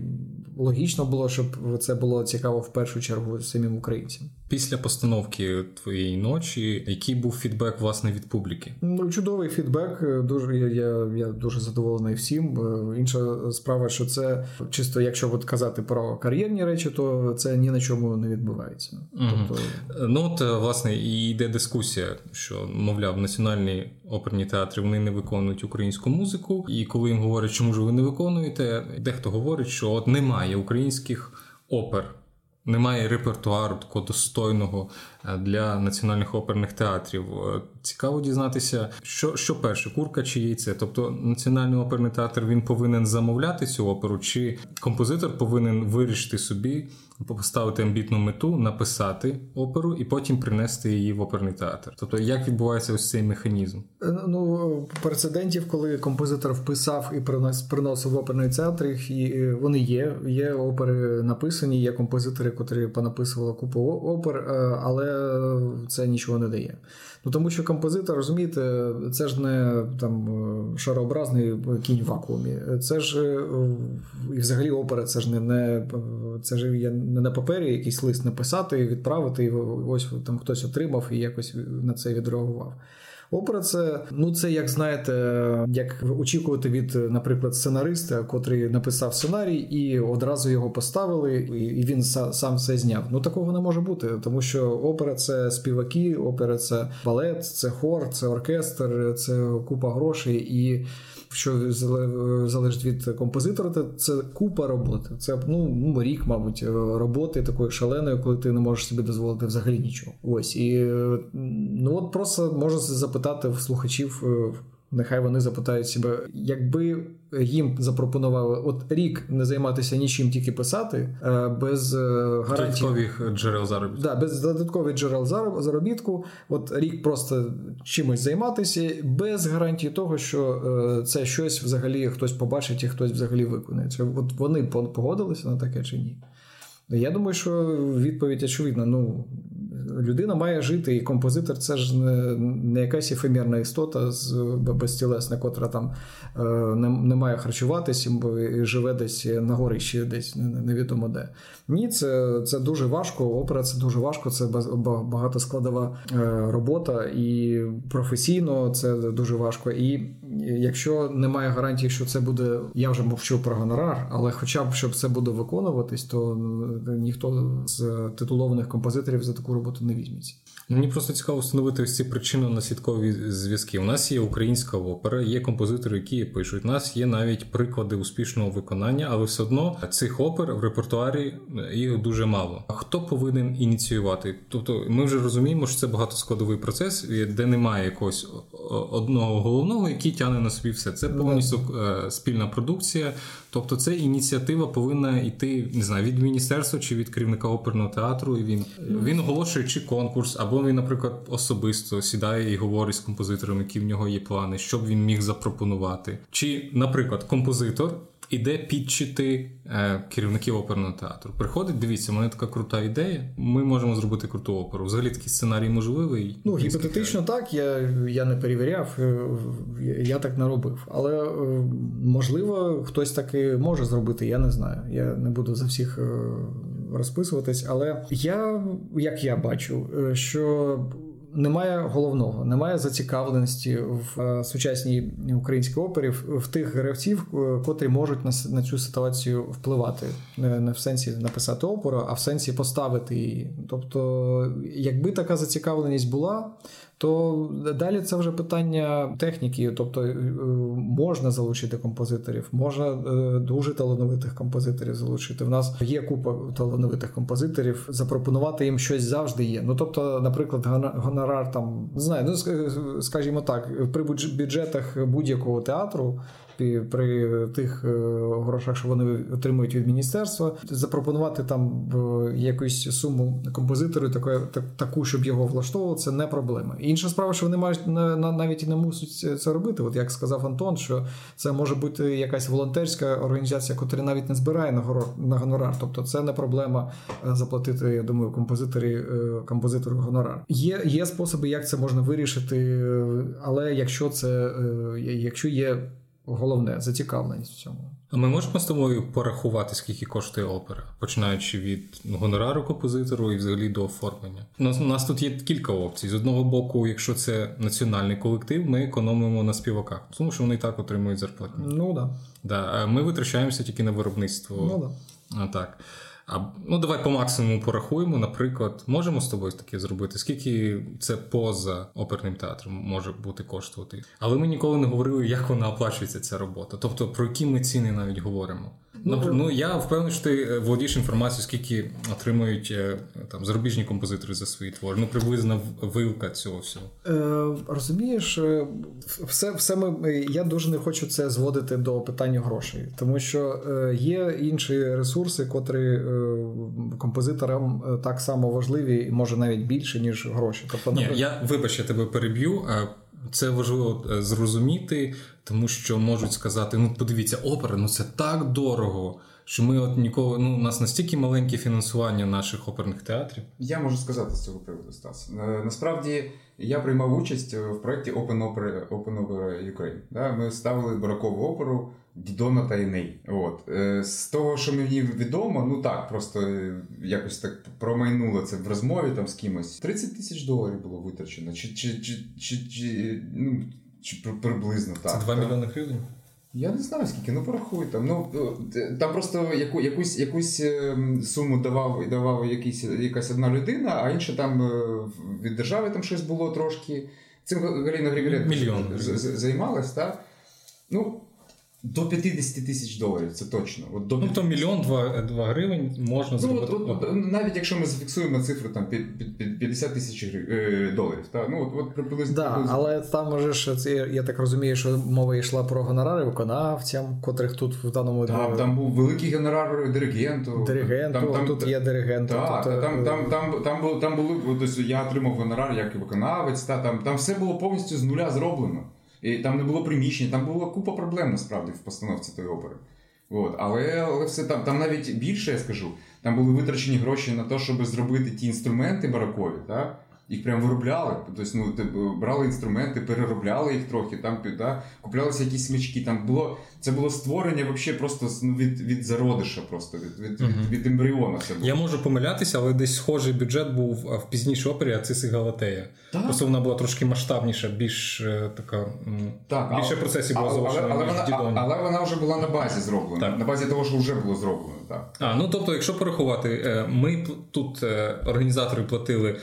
логічно було, щоб це було цікаво в першу чергу самим українцям. Після постановки твоєї ночі, який був фідбек власне від публіки? Ну, чудовий фідбек. Дуже я я, я дуже задоволений всім. Інша справа, що це чисто, якщо от казати про кар'єрні речі, то це ні на чому не відбувається. Угу. Тобто, ну от власне і йде дискусія, що мовляв, національні оперні театри вони не виконують українську музику, і коли їм говорять, чому ж ви не виконуєте, дехто говорить, що от немає українських опер. Немає репертуару такого достойного е, для національних оперних театрів. Е, цікаво дізнатися, що що перше, курка чи яйце. Тобто національний оперний театр він повинен замовляти цю оперу, чи композитор повинен вирішити собі поставити амбітну мету, написати оперу і потім принести її в оперний театр. Тобто, як відбувається ось цей механізм? Е, ну прецедентів, коли композитор вписав і приносив в оперний театр, і вони є. Є опери написані, є композитори, котрі понаписували купу опер, е, але це нічого не дає. Ну тому що композитор, розумієте, це ж не там шарообразний кінь в вакуумі. Це ж і взагалі опера, це ж не не це ж не на папері якийсь лист написати, відправити, і ось там хтось отримав і якось на це відреагував. Опера це, ну це як знаєте, як очікувати від, наприклад, сценариста, котрий написав сценарій, і одразу його поставили, і він сам все зняв. Ну такого не може бути, тому що опера це співаки, опера це балет, це хор, це оркестр, це купа грошей і що залежить від композитора, то це купа роботи. Це ну, рік, мабуть, роботи такої шаленої, коли ти не можеш собі дозволити взагалі нічого. Ось і ну от просто можна запитати в слухачів. Нехай вони запитають себе, якби їм запропонували от рік не займатися нічим, тільки писати, е, без е, гарантій додаткових джерел заробітку. Да, без додаткових джерел заробітку. От рік просто чимось займатися, без гарантії того, що е, це щось взагалі хтось побачить і хтось взагалі виконає. От вони погодилися на таке чи ні? Я думаю, що відповідь очевидна. Ну людина має жити, і композитор це ж не, якась ефемерна істота з безтілесна, котра там е, не, має харчуватися і живе десь на горищі, десь невідомо де. Ні, це це дуже важко. Опера це дуже важко, це багатоскладова е, робота, і професійно це дуже важко. І якщо немає гарантії, що це буде, я вже мовчу про гонорар, але хоча б щоб це буде виконуватись, то ніхто з титулованих композиторів за таку роботу не візьметься. Мені просто цікаво встановити ось ці причинно-наслідкові зв'язки. У нас є українська опера, є композитори, які пишуть. У нас є навіть приклади успішного виконання, але все одно цих опер в репертуарі їх дуже мало. А хто повинен ініціювати? Тобто, ми вже розуміємо, що це багатоскладовий процес, де немає якогось одного головного, який тягне на собі все. Це повністю е, спільна продукція. Тобто, це ініціатива повинна йти не знаю від міністерства чи від керівника оперного театру. І він він оголошує чи конкурс, або він, наприклад, особисто сідає і говорить з композитором, які в нього є плани, що б він міг запропонувати. Чи, наприклад, композитор іде підчити е, керівників оперного театру. Приходить, дивіться, у мене така крута ідея. Ми можемо зробити круту оперу. Взагалі такий сценарій можливий. Ну гіпотетично так. Я я не перевіряв, е, я так не робив. Але е, можливо, хтось таки може зробити. Я не знаю. Я не буду за всіх розписуватись. Але я як я бачу, що немає головного, немає зацікавленості в е, сучасній українській опері в тих гравців, е, котрі можуть на на цю ситуацію впливати, не в сенсі написати опору, а в сенсі поставити її. Тобто, якби така зацікавленість була, то далі це вже питання техніки, тобто е, можна залучити композиторів, можна е, дуже талановитих композиторів залучити. В нас є купа талановитих композиторів, запропонувати їм щось завжди є. Ну тобто, наприклад, гонорар там не знаю, ну скажімо так, при бюджетах будь-якого театру при тих е, грошах, що вони отримують від міністерства, запропонувати там е, якусь суму композитору, таку, щоб його влаштовувало, це не проблема. Інша справа, що вони мають навіть і не мусять це робити. От як сказав Антон, що це може бути якась волонтерська організація, яка навіть не збирає на гонорар. Тобто це не проблема е, заплатити, я думаю, композиторі композитору гонорар. Є є способи, як це можна вирішити, але якщо це якщо є головне зацікавленість в цьому. А ми можемо з тобою порахувати, скільки коштує опера, починаючи від гонорару композитору і взагалі до оформлення. У нас, у нас тут є кілька опцій. З одного боку, якщо це національний колектив, ми економимо на співаках, тому що вони і так отримують зарплатню. Ну да. Да. Ми витрачаємося тільки на виробництво. Ну да. А, так. А, Ну, давай по максимуму порахуємо. Наприклад, можемо з тобою таке зробити. Скільки це поза оперним театром може бути коштувати? Але ми ніколи не говорили, як вона оплачується ця робота. Тобто про які ми ціни навіть говоримо. Ну, ну я впевнений, що ти е, володієш інформацією, скільки отримують е, там зарубіжні композитори за свої твори. Ну, приблизна вилка цього всього. Е, Розумієш, е, все все ми я дуже не хочу це зводити до питання грошей, тому що є інші ресурси, котрі композиторам так само важливі і може навіть більше ніж гроші. Тобто, Ні, я вибач, я тебе переб'ю. Це важливо зрозуміти, тому що можуть сказати: ну, подивіться, опера, ну це так дорого, що ми от ніколи ну у нас настільки маленьке фінансування наших оперних театрів. Я можу сказати з цього приводу, Стас. Е, насправді я приймав участь в проєкті Open Opera Open Opera Ukraine. Ми ставили баракову оперу Дідона та Іней. От е, з того, що мені відомо, ну так, просто е, якось так промайнуло це в розмові там з кимось. 30 тисяч доларів було витрачено, чи чи, чи, чи, чи ну чи приблизно так. Це 2 мільйони гривень? Я не знаю скільки, ну порахуй там. Ну там просто яку, якусь якусь суму давав давав якийсь, якась одна людина, а інша там е, від держави там щось було трошки. Цим Галіна Григоренко займалась, так? Ну, до 50 тисяч доларів, це точно. От до Ну, то мільйон два, два гривень можна ну, зробити. От, от, навіть якщо ми зафіксуємо цифру там 50 тисяч е, доларів. Та? Ну, от, от приблизно. Да, приблизно. Але там може ж, я так розумію, що мова йшла про гонорари виконавцям, котрих тут в даному Там, там був великий гонорар диригенту. Диригенту, там, там, тут є диригент. Так, тут, там, там, там, там, були, там були, тобто я отримав гонорар як і виконавець, та, там, там все було повністю з нуля зроблено. І Там не було приміщення, там була купа проблем насправді в постановці тої опери. От. Але але все там там навіть більше я скажу. Там були витрачені гроші на те, щоб зробити ті інструменти баракові. Так? Їх прям виробляли. Тобто, ну, брали інструменти, переробляли їх трохи, там да, куплялися якісь смічки. Там було це було створення вообще просто ну, від від зародиша, просто від від, uh-huh. від, від ембріона. Це було. Я можу помилятися, але десь схожий бюджет був в пізнішій опері Ацис і Галатея. Так. Просто вона була трошки масштабніша, більш е, така так, більше процесів було залишено. Але, але, але, але вона вже була на базі зроблена. Так. На базі того, що вже було зроблено. Так. А ну тобто, якщо порахувати, е, ми тут е, організатори платили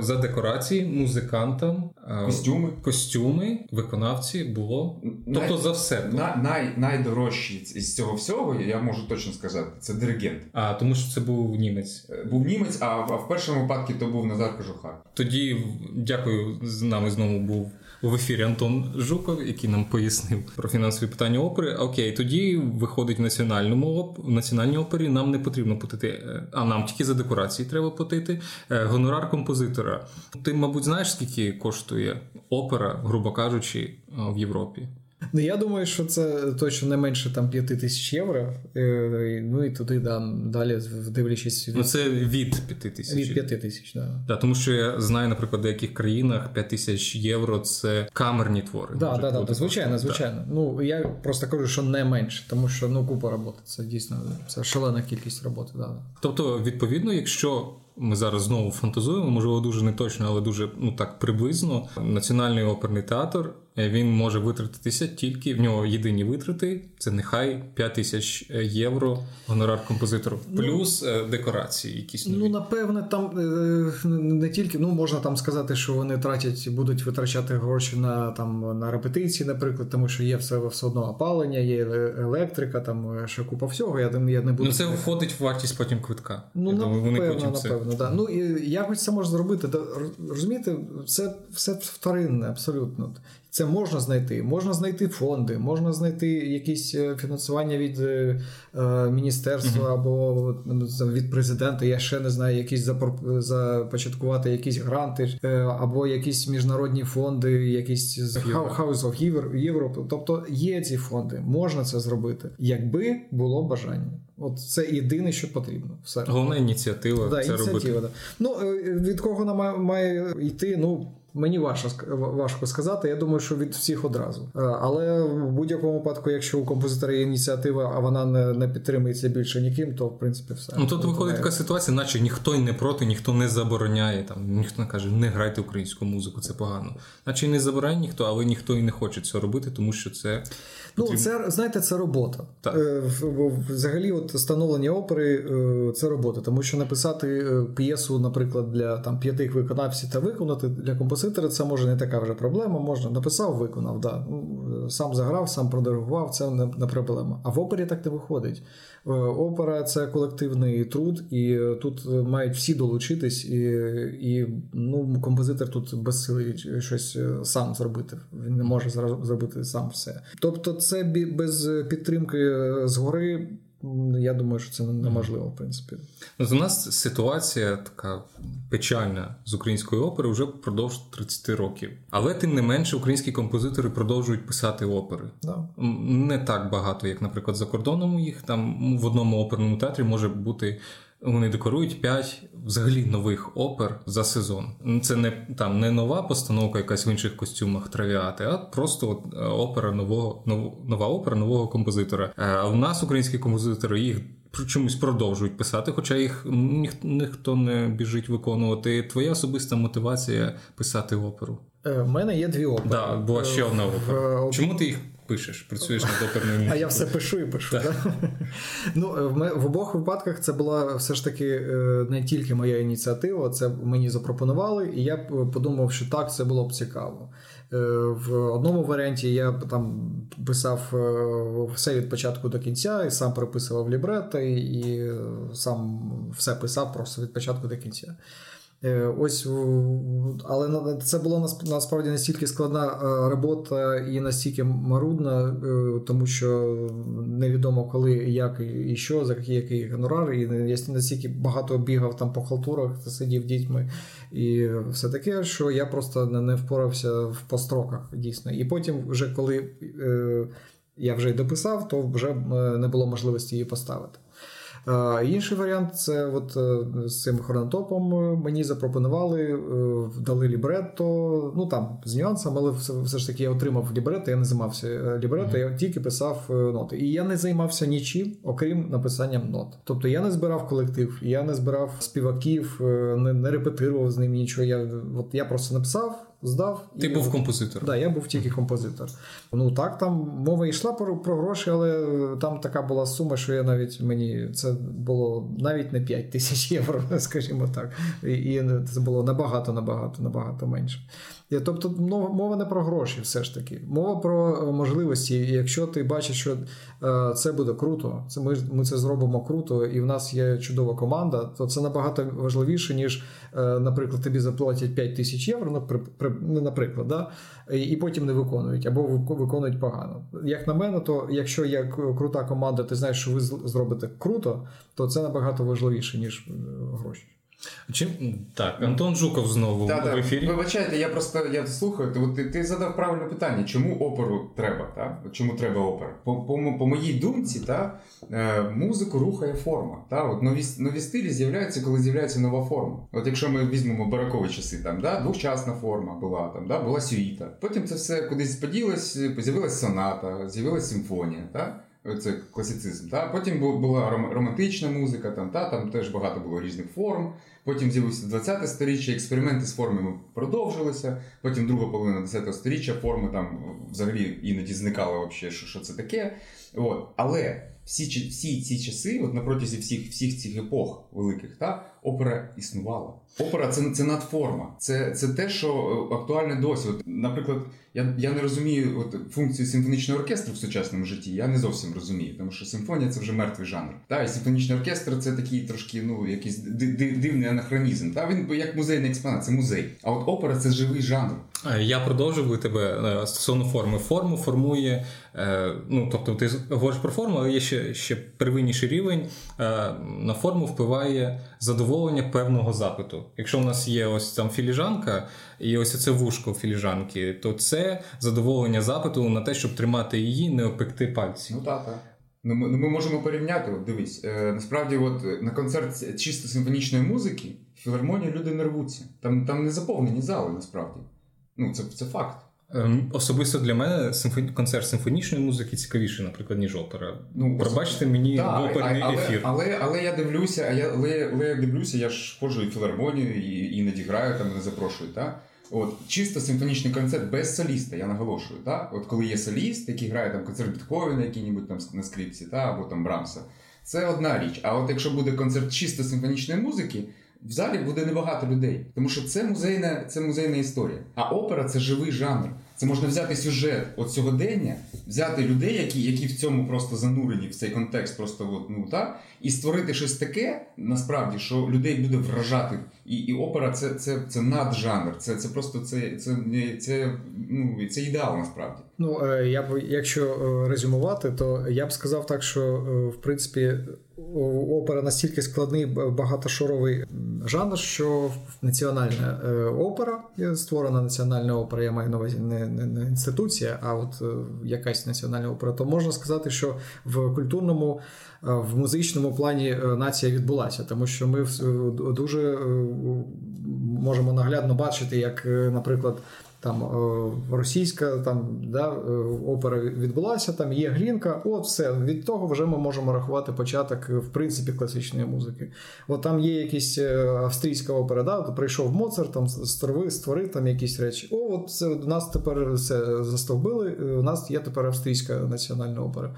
за декорації, музикантам, костюми, костюми, виконавці було. Тобто най, за все. На, най, Найдорожчий із цього всього, я можу точно сказати, це диригент. А тому що це був німець. Е, був німець, а в першому випадку то був Назар Кожухар. Тоді дякую, з нами знову був в ефірі Антон Жуков, який нам пояснив про фінансові питання опери. Окей, тоді виходить в національному в національній опері. Нам не потрібно платити, е, а нам тільки за декорації треба платити. Е, гонорар композитора. Ти, мабуть, знаєш, скільки коштує опера, грубо кажучи, е, в Європі? Ну, я думаю, що це точно не менше там 5 тисяч євро. Е, ну і туди да, далі дивлячись від... Ну, це від 5 тисяч. Від 5 тисяч, да. да. Тому що я знаю, наприклад, в деяких країнах 5 тисяч євро це камерні твори. Да, да, да, звичайно, звичайно. Да. Ну я просто кажу, що не менше, тому що ну купа роботи. Це дійсно це шалена кількість роботи. Да. Тобто, відповідно, якщо. Ми зараз знову фантазуємо, можливо, дуже не точно, але дуже ну так приблизно. Національний оперний театр він може витратитися тільки в нього єдині витрати. Це нехай 5 тисяч е, євро гонорар композитору, ну, плюс ну, декорації. Якісь нові. ну напевне, там не тільки ну можна там сказати, що вони тратять, будуть витрачати гроші на там на репетиції, наприклад, тому що є все все одно опалення, є електрика, там ще купа всього. Я я не буду. Ну це входить в вартість потім квитка. Ну я напевно, вони потім напевно, це... да. Ну і якось це можна зробити. Розумієте, це все вторинне, абсолютно. Це можна знайти. Можна знайти фонди, можна знайти якісь е, фінансування від е, е міністерства або від президента. Я ще не знаю, якісь започаткувати якісь гранти, або якісь міжнародні фонди, якісь з House of Europe. Тобто є ці фонди, можна це зробити, якби було бажання. От це єдине, що потрібно. Все головна ініціатива. Да, це ініціатива, робити. Да. Ну від кого вона має йти? Ну Мені важко важко сказати. Я думаю, що від всіх одразу. Е, але в будь-якому випадку, якщо у композитора є ініціатива, а вона не не підтримується більше ніким, то в принципі все. Ну тут виходить така ситуація, наче ніхто й не проти, ніхто не забороняє там, ніхто не каже, не грайте українську музику, це погано. Наче не забороняє ніхто, але ніхто і не хоче цього робити, тому що це. Ну, це знаєте, це робота. Так. Е, взагалі, от становлення опери е, це робота, тому що написати п'єсу, наприклад, для там п'ятих виконавців та виконати для композитора це може не така вже проблема. Можна написав, виконав. Да. Ну, сам заграв, сам продиригував, це не, проблема. А в опері так не виходить. Е, опера це колективний труд, і тут мають всі долучитись, і і ну, композитор тут безсилий щось сам зробити. Він не може зробити сам все. Тобто, це без підтримки згори. Я думаю, що це неможливо, в принципі. Ну, У нас ситуація така печальна з української опери вже впродовж 30 років. Але тим не менше, українські композитори продовжують писати опери. Да. Не так багато, як, наприклад, за кордоном їх там в одному оперному театрі може бути вони декорують 5 взагалі нових опер за сезон. Це не там не нова постановка, якась в інших костюмах травіати, а просто от, е, опера нового нов, нова опера нового композитора. Е, а в нас українські композитори їх. Чомусь продовжують писати, хоча їх ніх, ніхто не біжить виконувати. Твоя особиста мотивація писати оперу. Е, мене є дві опери. Да, була ще одна опера. Чому ти їх пишеш, працюєш над оперною музикою. А я все пишу і пишу. Так. Да? Ну, В обох випадках це була все ж таки е, не тільки моя ініціатива, це мені запропонували, і я подумав, що так, це було б цікаво. Е, в одному варіанті я там писав е, все від початку до кінця, і сам прописував лібретто, і сам все писав просто від початку до кінця. Е, ось, Але це була насправді настільки складна е, робота і настільки марудна, е, тому що невідомо коли, як і що, за який гонорар, і я настільки багато бігав там по халтурах, сидів дітьми і все таке, що я просто не впорався в строках, дійсно. І потім, вже коли я вже й дописав, то вже не було можливості її поставити. Інший варіант це от е, з цим хронотопом е, мені запропонували, е, дали лібретто, ну там з нюансами, але все, все ж таки я отримав лібретто, я не займався лібретто, mm-hmm. я тільки писав ноти. І я не займався нічим, окрім написання нот. Тобто я не збирав колектив, я не збирав співаків, не, не репетирував з ним нічого. Я от я просто написав здав. Ти і... був композитор. Да, я був тільки композитор. Ну так, там мова йшла про, про гроші, але там така була сума, що я навіть мені це було навіть не 5 тисяч євро, скажімо так. І, і це було набагато, набагато, набагато менше. Тобто мова не про гроші, все ж таки. Мова про е, можливості. І Якщо ти бачиш, що е, це буде круто, це ми ми це зробимо круто, і в нас є чудова команда, то це набагато важливіше, ніж, е, наприклад, тобі заплатять 5 тисяч євро, ну, наприклад, да? і потім не виконують або виконують погано. Як на мене, то якщо є крута команда, ти знаєш, що ви зробите круто, то це набагато важливіше, ніж гроші. Чим так, Антон Жуков знову да, в ефірі. Вибачайте, я просто я слухаю. Ти, ти задав правильне питання, чому оперу треба? Та? Чому треба опера? По по, по моїй думці, та, е, музику рухає форма. Та? От Нові нові стилі з'являються, коли з'являється нова форма. От Якщо ми візьмемо баракові часи, там, да? двохчасна форма була, там, да? була сюїта. Потім це все кудись поділось, з'явилася соната, з'явилася симфонія. Та? Це класицизм. Та? Потім була романтична музика, там та, там теж багато було різних форм. Потім з'явився 20-те сторіччя, експерименти з формами продовжилися. Потім друга половина 20-го сторіччя, форми там взагалі іноді зникали, вообще, що що це таке. От. Але всі всі ці часи, от на протязі всіх всіх цих епох великих, та, опера існувала. Опера це це надформа. Це це те, що е, актуальне досі. От, Наприклад, я я не розумію от, функцію симфонічного оркестру в сучасному житті. Я не зовсім розумію, тому що симфонія це вже мертвий жанр. Та, і симфонічний оркестр це такий трошки ну, якийсь дивний анахронізм. Та він як музейний експонат, це музей. А от опера це живий жанр. Я продовжую тебе е, стосовно форми. Форму формує, е, ну тобто, ти говориш про форму, але є ще ще первинніший рівень. На форму впливає задоволення певного запиту. Якщо у нас є ось там філіжанка, і ось це вушко філіжанки, то це задоволення запиту на те, щоб тримати її, не опекти пальці. Ну так, так. Ну, ми, ну, ми можемо порівняти. От Дивись, е, насправді, от на концерт чисто симфонічної музики в філармонії люди не рвуться. Там там не заповнені зали, насправді. Ну, це, це факт. Ем, особисто для мене концерт симфонічної музики цікавіший, наприклад, ніж опера. Ну, Пробачте мені да, оперний але, ефір. Але, але але, я дивлюся, а я, але, але я дивлюся, я ж ходжу і філармонію, і іноді граю, там мене запрошують. Так? От, Чисто симфонічний концерт без соліста, я наголошую. Так? От Коли є соліст, який грає там концерт Бітховена, який-небудь там на скрипці, та? або там Брамса, це одна річ. А от якщо буде концерт чисто симфонічної музики, в залі буде небагато людей. Тому що це музейна, це музейна історія. А опера це живий жанр. Це можна взяти сюжет от сьогодення, взяти людей, які які в цьому просто занурені в цей контекст, просто от, ну так, і створити щось таке, насправді, що людей буде вражати. І і опера це це, це наджанр, це це просто це це, це, ну, це ідеал насправді. Ну е, я б, якщо е, резюмувати, то я б сказав так, що е, в принципі опера настільки складний багатошоровий жанр, що національна опера створена національна опера, я маю на увазі не, не, не інституція, а от якась національна опера, то можна сказати, що в культурному, в музичному плані нація відбулася, тому що ми дуже можемо наглядно бачити, як, наприклад там е, російська там да, е, опера відбулася, там є глінка. От все від того вже ми можемо рахувати початок е, в принципі класичної музики. От там є якісь австрійська опера, да, прийшов Моцарт, там створив, створив там якісь речі. О, от це нас тепер все застовбили. У нас є тепер австрійська національна опера.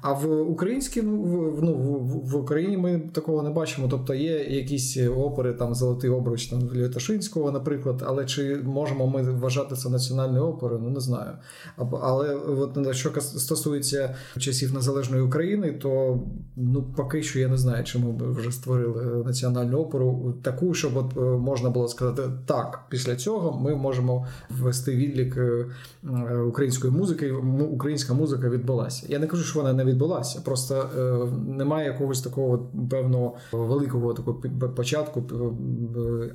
А в українській ну, в, ну, в, в Україні ми такого не бачимо. Тобто є якісь опери, там Золотий обруч там Літашинського, наприклад, але чи можемо ми вважати? Вважати це національною оперою, ну не знаю. Але от що стосується часів незалежної України, то ну поки що я не знаю, чи ми вже створили національну оперу таку, щоб от е, можна було сказати так. Після цього ми можемо ввести відлік е, української музики. Українська музика відбулася. Я не кажу, що вона не відбулася, просто е, немає якогось такого певного великого такого початку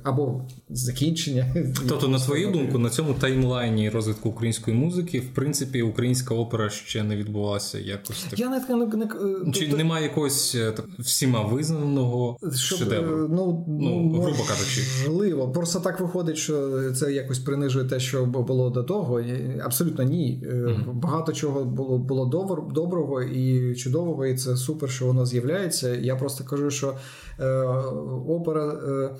або закінчення. Тобто, на твою думку, на цьому таймлайні розвитку української музики, в принципі, українська опера ще не відбулася якось так. Я не, не Чи тобто... немає якогось е, так, всіма визнаного Щоб, шедевру? Е, ну, ну грубо кажучи. Можливо. Просто так виходить, що це якось принижує те, що було до того. Абсолютно ні. Mm-hmm. Багато чого було було доброго і чудового, і це супер, що воно з'являється. Я просто кажу, що е, опера. Е,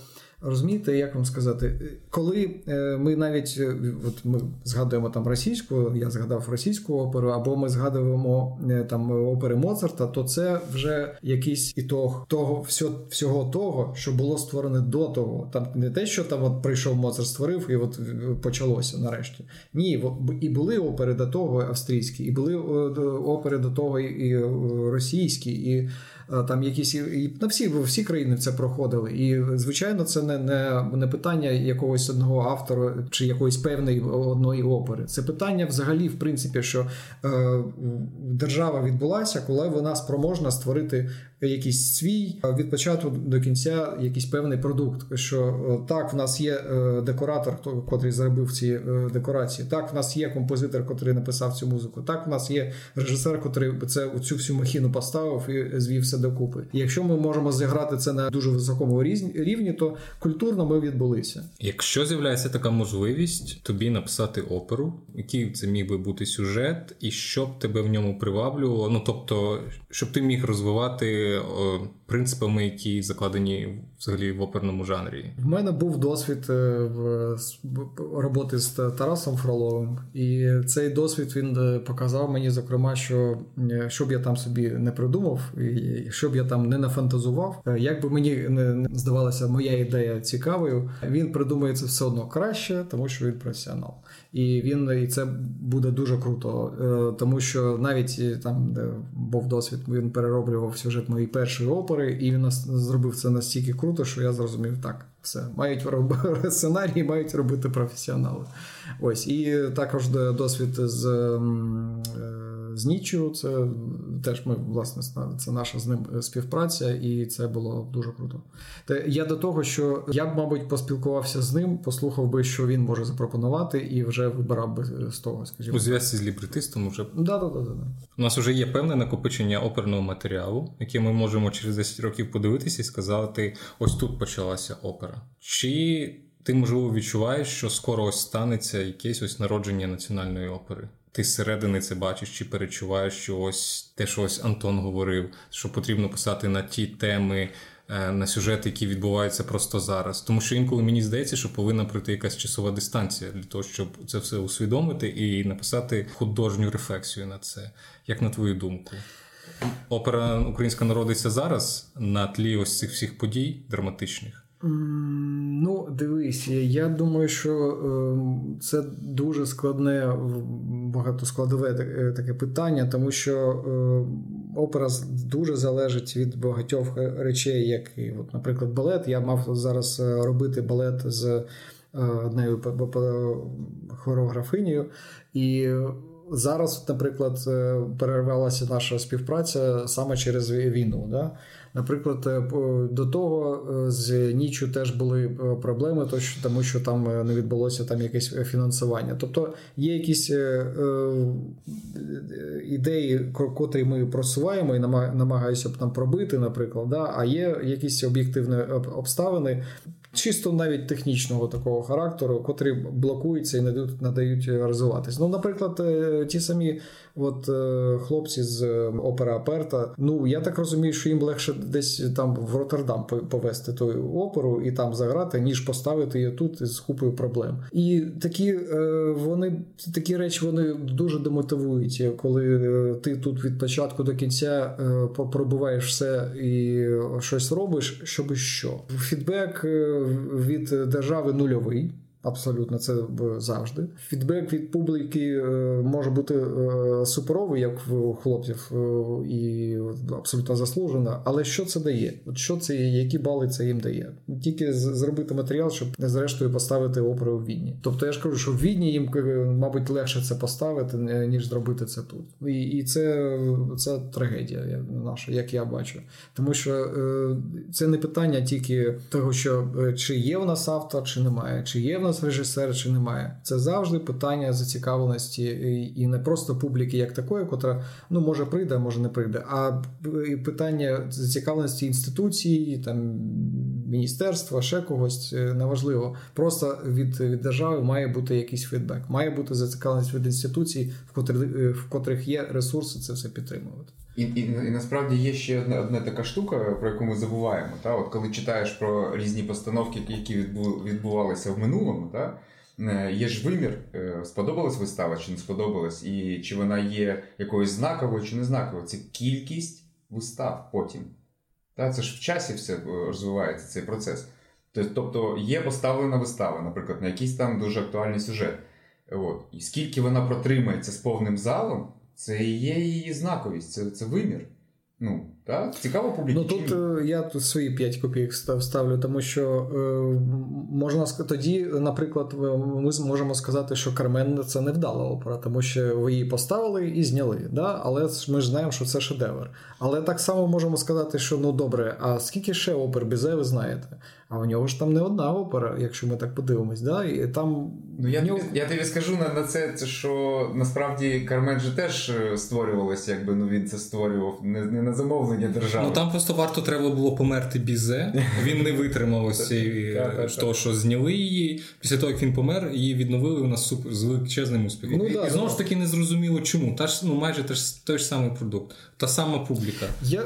Розумієте, як вам сказати, коли е, ми навіть е, от ми згадуємо там російську, я згадав російську оперу, або ми згадуємо е, там опери Моцарта, то це вже якийсь ітог того всього, того, що було створене до того. Там не те, що там от прийшов Моцарт, створив, і от почалося нарешті. Ні, і були опери до того австрійські, і були опери до того і російські, і Е, там якісь і на всі всі країни це проходили. І звичайно, це не не, не питання якогось одного автора чи якоїсь певної одної опери. Це питання взагалі, в принципі, що е, держава відбулася, коли вона спроможна створити якийсь свій від початку до кінця якийсь певний продукт. Що е, так, в нас є е, декоратор, котрий зробив ці е, декорації. Так, в нас є композитор, котрий написав цю музику. Так, в нас є режисер, котрий це цю всю махіну поставив і звів все докупи. Якщо ми можемо зіграти це на дуже високому рівні, то культурно ми відбулися. Якщо з'являється така можливість тобі написати оперу, який це міг би бути сюжет, і що б тебе в ньому приваблювало, ну тобто, щоб ти міг розвивати принципами, які закладені взагалі в оперному жанрі. В мене був досвід е, роботи з Тарасом Фроловим, і цей досвід він е, показав мені, зокрема, що е, щоб я там собі не придумав, і щоб я там не нафантазував, як би мені не здавалася моя ідея цікавою, він придумає це все одно краще, тому що він професіонал. І він і це буде дуже круто, тому що навіть там, де був досвід, він перероблював сюжет моєї першої опери, і він зробив це настільки круто, що я зрозумів так. Все, мають робити сценарії, мають робити професіонали. Ось і також досвід з е, з Ніччю, Це теж ми, власне, це наша з ним співпраця, і це було дуже круто. Та я до того, що я б, мабуть, поспілкувався з ним, послухав би, що він може запропонувати, і вже вибирав би з того, скажімо. У зв'язку з лібретистом вже да, да, да, да. у нас вже є певне накопичення оперного матеріалу, яке ми можемо через 10 років подивитися і сказати: ось тут почалася опера. Чи ти можливо відчуваєш, що скоро ось станеться якесь ось народження національної опери. Ти зсередини це бачиш чи перечуваєш, що ось те, що ось Антон говорив, що потрібно писати на ті теми, е, на сюжети, які відбуваються просто зараз. Тому що інколи мені здається, що повинна пройти якась часова дистанція для того, щоб це все усвідомити і написати художню рефлексію на це. Як на твою думку? Опера українська народиться зараз на тлі ось цих всіх подій драматичних. Ну, дивись, я думаю, що ем, це дуже складне, багатоскладове е, таке питання, тому що ем, опера дуже залежить від багатьох речей, як, от, наприклад, балет. Я мав зараз е, робити балет з е, однією хореографинею, і зараз, наприклад, перервалася наша співпраця саме через війну. Да? Наприклад, е, до того е, з нічю теж були е, проблеми, тому що там не відбулося там якесь фінансування. Тобто є якісь ідеї, котрі ми просуваємо і намагаюся там пробити, наприклад, да? а є якісь об'єктивні обставини. Чисто навіть технічного такого характеру, котрі блокуються і не дають, розвиватись. Ну, наприклад, ті самі от е, хлопці з е, опера Аперта. Ну я так розумію, що їм легше десь там в Роттердам повести ту оперу і там заграти, ніж поставити її тут з купою проблем. І такі е, вони такі речі вони дуже демотивують, коли ти тут від початку до кінця пробуваєш все і щось робиш, щоб що. Фідбек від держави нульовий. Абсолютно, це завжди. Фідбек від публіки е, може бути е, суперовий, як в хлопців, е, і абсолютно заслужено. Але що це дає? От що це, які бали це їм дає? Тільки зробити матеріал, щоб не зрештою поставити оперу в Відні. Тобто я ж кажу, що в Відні їм, мабуть, легше це поставити, ніж зробити це тут. І і це це трагедія наша, як я бачу. Тому що це не питання тільки того, що чи є в нас автор, чи немає, чи є в нас нас режисер чи немає. Це завжди питання зацікавленості і не просто публіки, як такої, котра ну може прийде, може не прийде, а питання зацікавленості інституції, там міністерства, ще когось е, неважливо. Просто від від держави має бути якийсь фідбек, має бути зацікавленість від інституцій, в котрих е, в котрих є ресурси, це все підтримувати. І і, і насправді є ще одна одна така штука, про яку ми забуваємо. Та? От Коли читаєш про різні постановки, які відбувалися в минулому, та? Е, є ж вимір, е, сподобалась вистава чи не сподобалась, і чи вона є якоюсь знаковою чи не знаковою. Це кількість вистав потім. Та? Це ж в часі все е, розвивається цей процес. Тобто є поставлена вистава, наприклад, на якийсь там дуже актуальний сюжет. От. І скільки вона протримається з повним залом. Це і є її знаковість, це це вимір. Ну, так? Цікаво публіки. Ну тут е, я тут свої 5 копійок ставлю, тому що е, можна тоді, наприклад, ми можемо сказати, що Кармен це невдала опера, тому що ви її поставили і зняли. Да? Але ми ж знаємо, що це шедевр. Але так само можемо сказати, що ну добре, а скільки ще опер Бізе ви знаєте? А в нього ж там не одна опера, якщо ми так подивимось. Да? І там Ну, Я тобі, я тобі скажу на на це, що насправді Кармен же теж е, створювалося, якби ну він це створював не не на замовлення держави. Ну там просто варто треба було померти бізе. Він не витримав ось е, того, що зняли її. Після того, як він помер, її відновили у нас супер з величезним успіхом. Ну, да, І знову ж таки не зрозуміло, чому. Та ж ну майже той ж той ж самий продукт, та сама публіка. Я,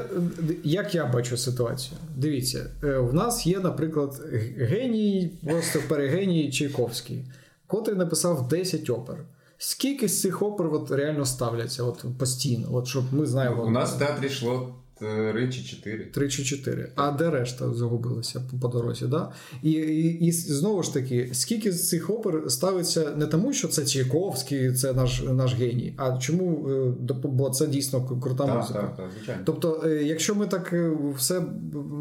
Як я бачу ситуацію? Дивіться, е, в нас є, наприклад, геній, просто перегеній Чайковський котрий написав 10 опер. Скільки з цих опер от реально ставляться от постійно? От щоб ми знаємо. У нас в театрі йшло Три чи чотири. Три чи чотири. А де решта загубилася по дорозі? Да? І, і і, знову ж таки, скільки з цих опер ставиться не тому, що це Чайковський, це наш наш геній, а чому? Е, бо це дійсно крута так, музика. Так, так, звичайно. Тобто, е, якщо ми так е, все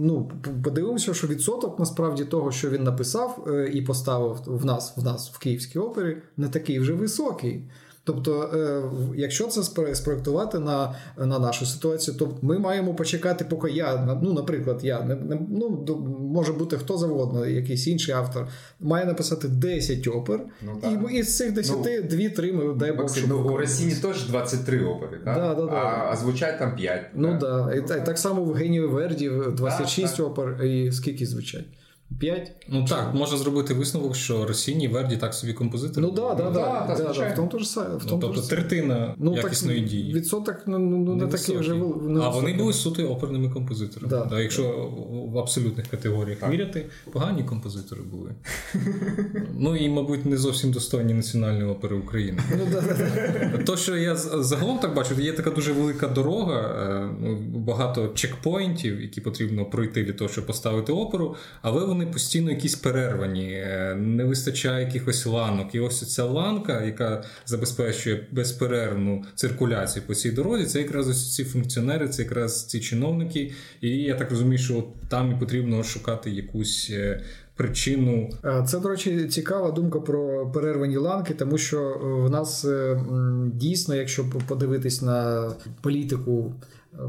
ну, подивимося, що відсоток насправді того, що він написав і поставив в нас, в нас в Київській опері, не такий вже високий. Тобто, е, якщо це спроектувати на на нашу ситуацію, то ми маємо почекати, поки я, ну, наприклад, я не, не ну, може бути хто завгодно, якийсь інший автор, має написати 10 опер, ну, і із цих 10 ну, 2-3 ми дай Бог. Ну, у Росії теж 23 опери, так? Да, да, да. А, а звучать там 5. Ну так. Да. І, так само в Генію Верді 26 ага, опер, і скільки звучать? 5. Ну так, можна зробити висновок, що Росіні Верді так собі композитори. Ну так, так, так. В тому ж ну, Тобто третина ну, якісної так, дії. Відсоток ну, ну, не, не такий вже не А вони були суто оперними композиторами. Да. Да, якщо в абсолютних категоріях так. міряти, погані композитори були. ну і, мабуть, не зовсім достойні національної опери України. То, що я загалом так бачу, є така дуже велика дорога, е, багато чекпоінтів, які потрібно пройти для того, щоб поставити оперу, але вони постійно якісь перервані, е, не вистачає якихось ланок. І ось ця ланка, яка забезпечує безперервну циркуляцію по цій дорозі, це якраз ось ці функціонери, це якраз ці чиновники. І я так розумію, що там і потрібно шукати якусь. Е, причину це, до речі, цікава думка про перервані ланки, тому що в нас дійсно, якщо подивитись на політику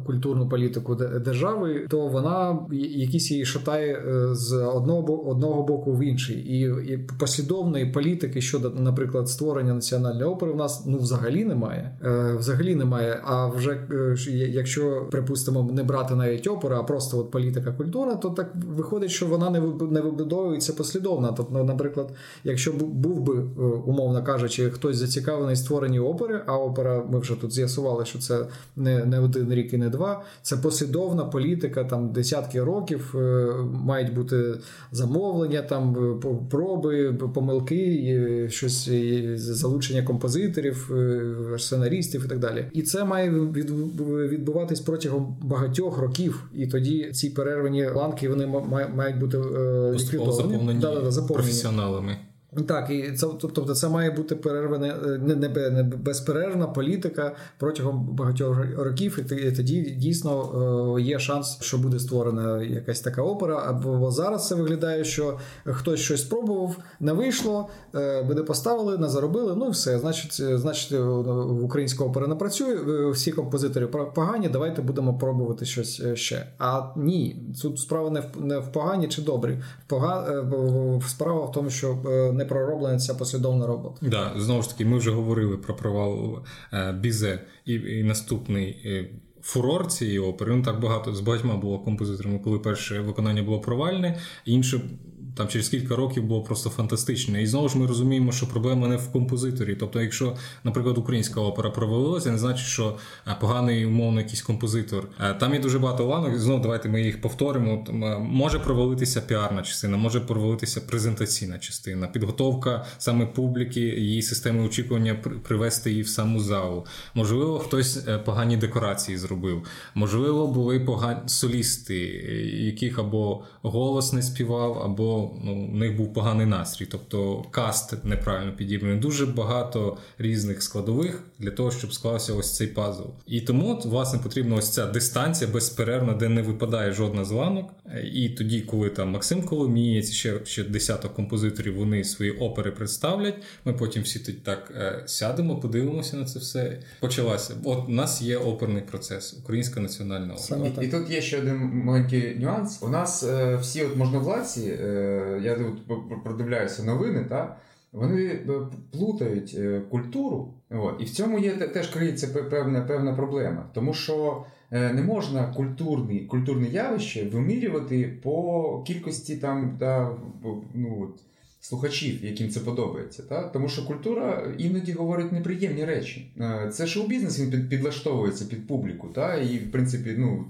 культурну політику держави, то вона якісь її шатає е, з одного одного боку в інший, і і послідовної політики щодо, наприклад, створення національної опери, в нас ну взагалі немає. Е, взагалі немає. А вже е, якщо припустимо не брати навіть оперу, а просто от політика культура, то так виходить, що вона не не вибудовується послідовно. Тобто, наприклад, якщо був би умовно кажучи, хтось зацікавлений створенні опери, а опера, ми вже тут з'ясували, що це не, не один рік і не два. Це послідовна політика, там десятки років е, мають бути замовлення, там е, проби, помилки, щось залучення композиторів, е, сценаристів і так далі. І це має відбуватись протягом багатьох років. І тоді ці перервані ланки вони мають бути ліквідовані. Да, да, заповнені професіоналами. Так, і це тобто це має бути перерване не, не, не безперервна політика протягом багатьох років, і тоді дійсно є шанс, що буде створена якась така опера. Або зараз це виглядає, що хтось щось спробував, не вийшло, буде поставили, не заробили. Ну і все, значить, значить, українська опера не працює. Всі композитори погані. Давайте будемо пробувати щось ще. А ні, тут справа не в не в погані чи добрі. Справа в тому, що не не ця послідовна робота. Да, знову ж таки, ми вже говорили про провал е, Бізе і, і наступний. Е, фурор цієї опери, ну так багато з багатьма було композиторами, коли перше виконання було провальне, інше там через кілька років було просто фантастичне. І знову ж ми розуміємо, що проблема не в композиторі. Тобто, якщо, наприклад, українська опера провалилася, не значить, що е, поганий умовно якийсь композитор. Е, там є дуже багато ланок. Знову давайте ми їх повторимо. Е, може провалитися піарна частина, може провалитися презентаційна частина, підготовка саме публіки, її системи очікування привести її в саму залу. Можливо, хтось погані декорації зробив. Можливо, були погані солісти, яких або голос не співав, або ну, в них був поганий настрій, тобто каст неправильно підібраний. Дуже багато різних складових для того, щоб склався ось цей пазл. І тому, власне, потрібна ось ця дистанція безперервна, де не випадає жодна з ланок. І тоді, коли там Максим Коломієць, ще ще десяток композиторів, вони свої опери представлять. Ми потім всі тут так е, сядемо, подивимося на це все. Почалася. От у нас є оперний процес, українська національна опера. І, і тут є ще один маленький нюанс. У нас е, всі от можновладці. Е, я тут продивляюся новини, та? Вони е, плутають е, культуру, от, і в цьому є теж криється певна певна проблема, тому що е, не можна культурні культурне явище вимірювати по кількості там та ну от слухачів, яким це подобається. Так? Тому що культура іноді говорить неприємні речі. Е, це шоу-бізнес він підлаштовується під публіку, та? і в принципі ну,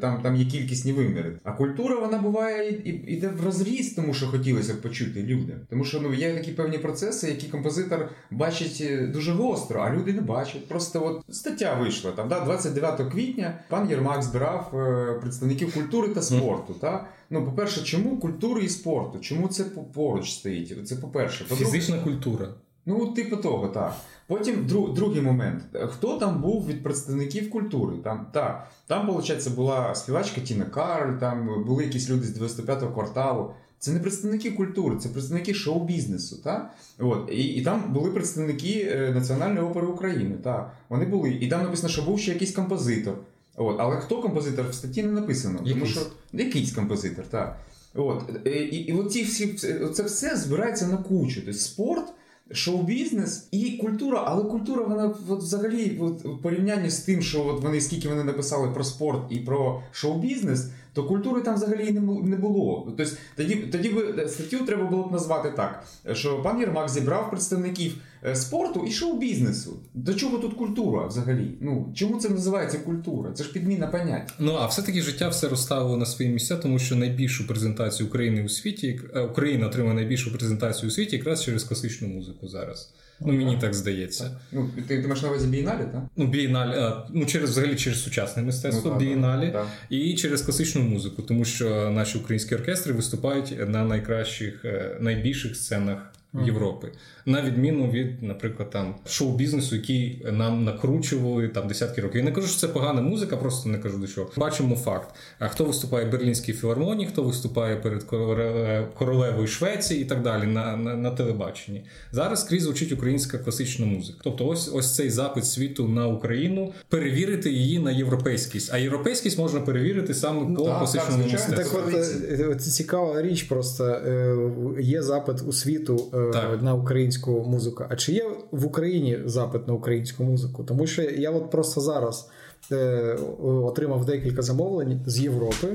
там там є кількісні виміри. А культура вона буває і йде в розріз, тому що хотілося б почути людям. Тому що ну, є такі певні процеси, які композитор бачить е, дуже гостро, а люди не бачать. Просто от стаття вийшла там, да, 29 квітня пан Єрмак збирав е, представників культури та спорту. Та? Ну, по-перше, чому культури і спорту? Чому це поруч стоїть? Це по-перше. Фізична культура. Ну, типу того, так. Потім друг, другий момент. Хто там був від представників культури? Там, так, там, виходить, була співачка Тіна Карль, там були якісь люди з 95-го кварталу. Це не представники культури, це представники шоу-бізнесу. Та? От. І і там були представники е, Національної опери України. Та? Вони були. І там написано, що був ще якийсь композитор. От, Але хто композитор в статті не написано. Якийсь. Тому що якийсь композитор, так. От, І і, і от ці всі, це все збирається на кучу. Тобто спорт, шоу-бізнес і культура. Але культура, вона от, взагалі от, в порівнянні з тим, що от вони скільки вони написали про спорт і про шоу-бізнес, то культури там взагалі не було. Тобто тоді тоді би статтю треба було б назвати так, що пан Єрмак зібрав представників е, спорту і шоу-бізнесу. До чого тут культура взагалі? Ну чому це називається культура? Це ж підміна понять. Ну а все-таки життя все розставило на свої місця, тому що найбільшу презентацію України у світі е, Україна отримує найбільшу презентацію у світі якраз через класичну музику зараз. Ну, мені так здається. Ну, Ти ти маєш на увазі бієналі, так? Ну, бієналь, ну, через взагалі через сучасне мистецтво, ну, бієналі так, і через класичну музику, тому що наші українські оркестри виступають на найкращих, е, найбільших сценах Європи, на відміну від, наприклад, там шоу-бізнесу, який нам накручували там десятки років. Я не кажу, що це погана музика, просто не кажу до чого. Бачимо факт. А хто виступає в Берлінській філармонії, хто виступає перед королевою Швеції і так далі на на, на телебаченні. Зараз скрізь звучить українська класична музика. Тобто, ось ось цей запит світу на Україну, перевірити її на європейськість. А європейськість можна перевірити саме по ну, класичному мистецтву. Так, от е, це цікава річ, просто е, є запит у світу. Е, так. на українську музику. А чи є в Україні запит на українську музику? Тому що я от просто зараз е, отримав декілька замовлень з Європи.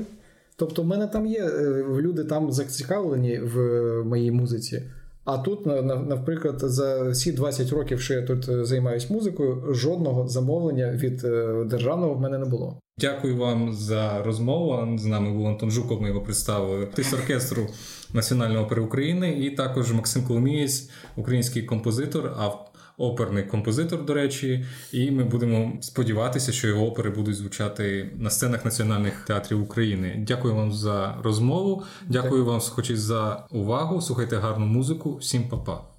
Тобто, в мене там є е, люди там зацікавлені в моїй музиці. А тут, наприклад, за всі 20 років, що я тут е, займаюся музикою, жодного замовлення від е, державного в мене не було. Дякую вам за розмову. З нами був Антон Жуков. Ми його представили Тис оркестру Національної опери України, і також Максим Коломієць, український композитор, а оперний композитор, до речі. І ми будемо сподіватися, що його опери будуть звучати на сценах національних театрів України. Дякую вам за розмову. Дякую вам, хоч і за увагу. Слухайте гарну музику. Всім па-па.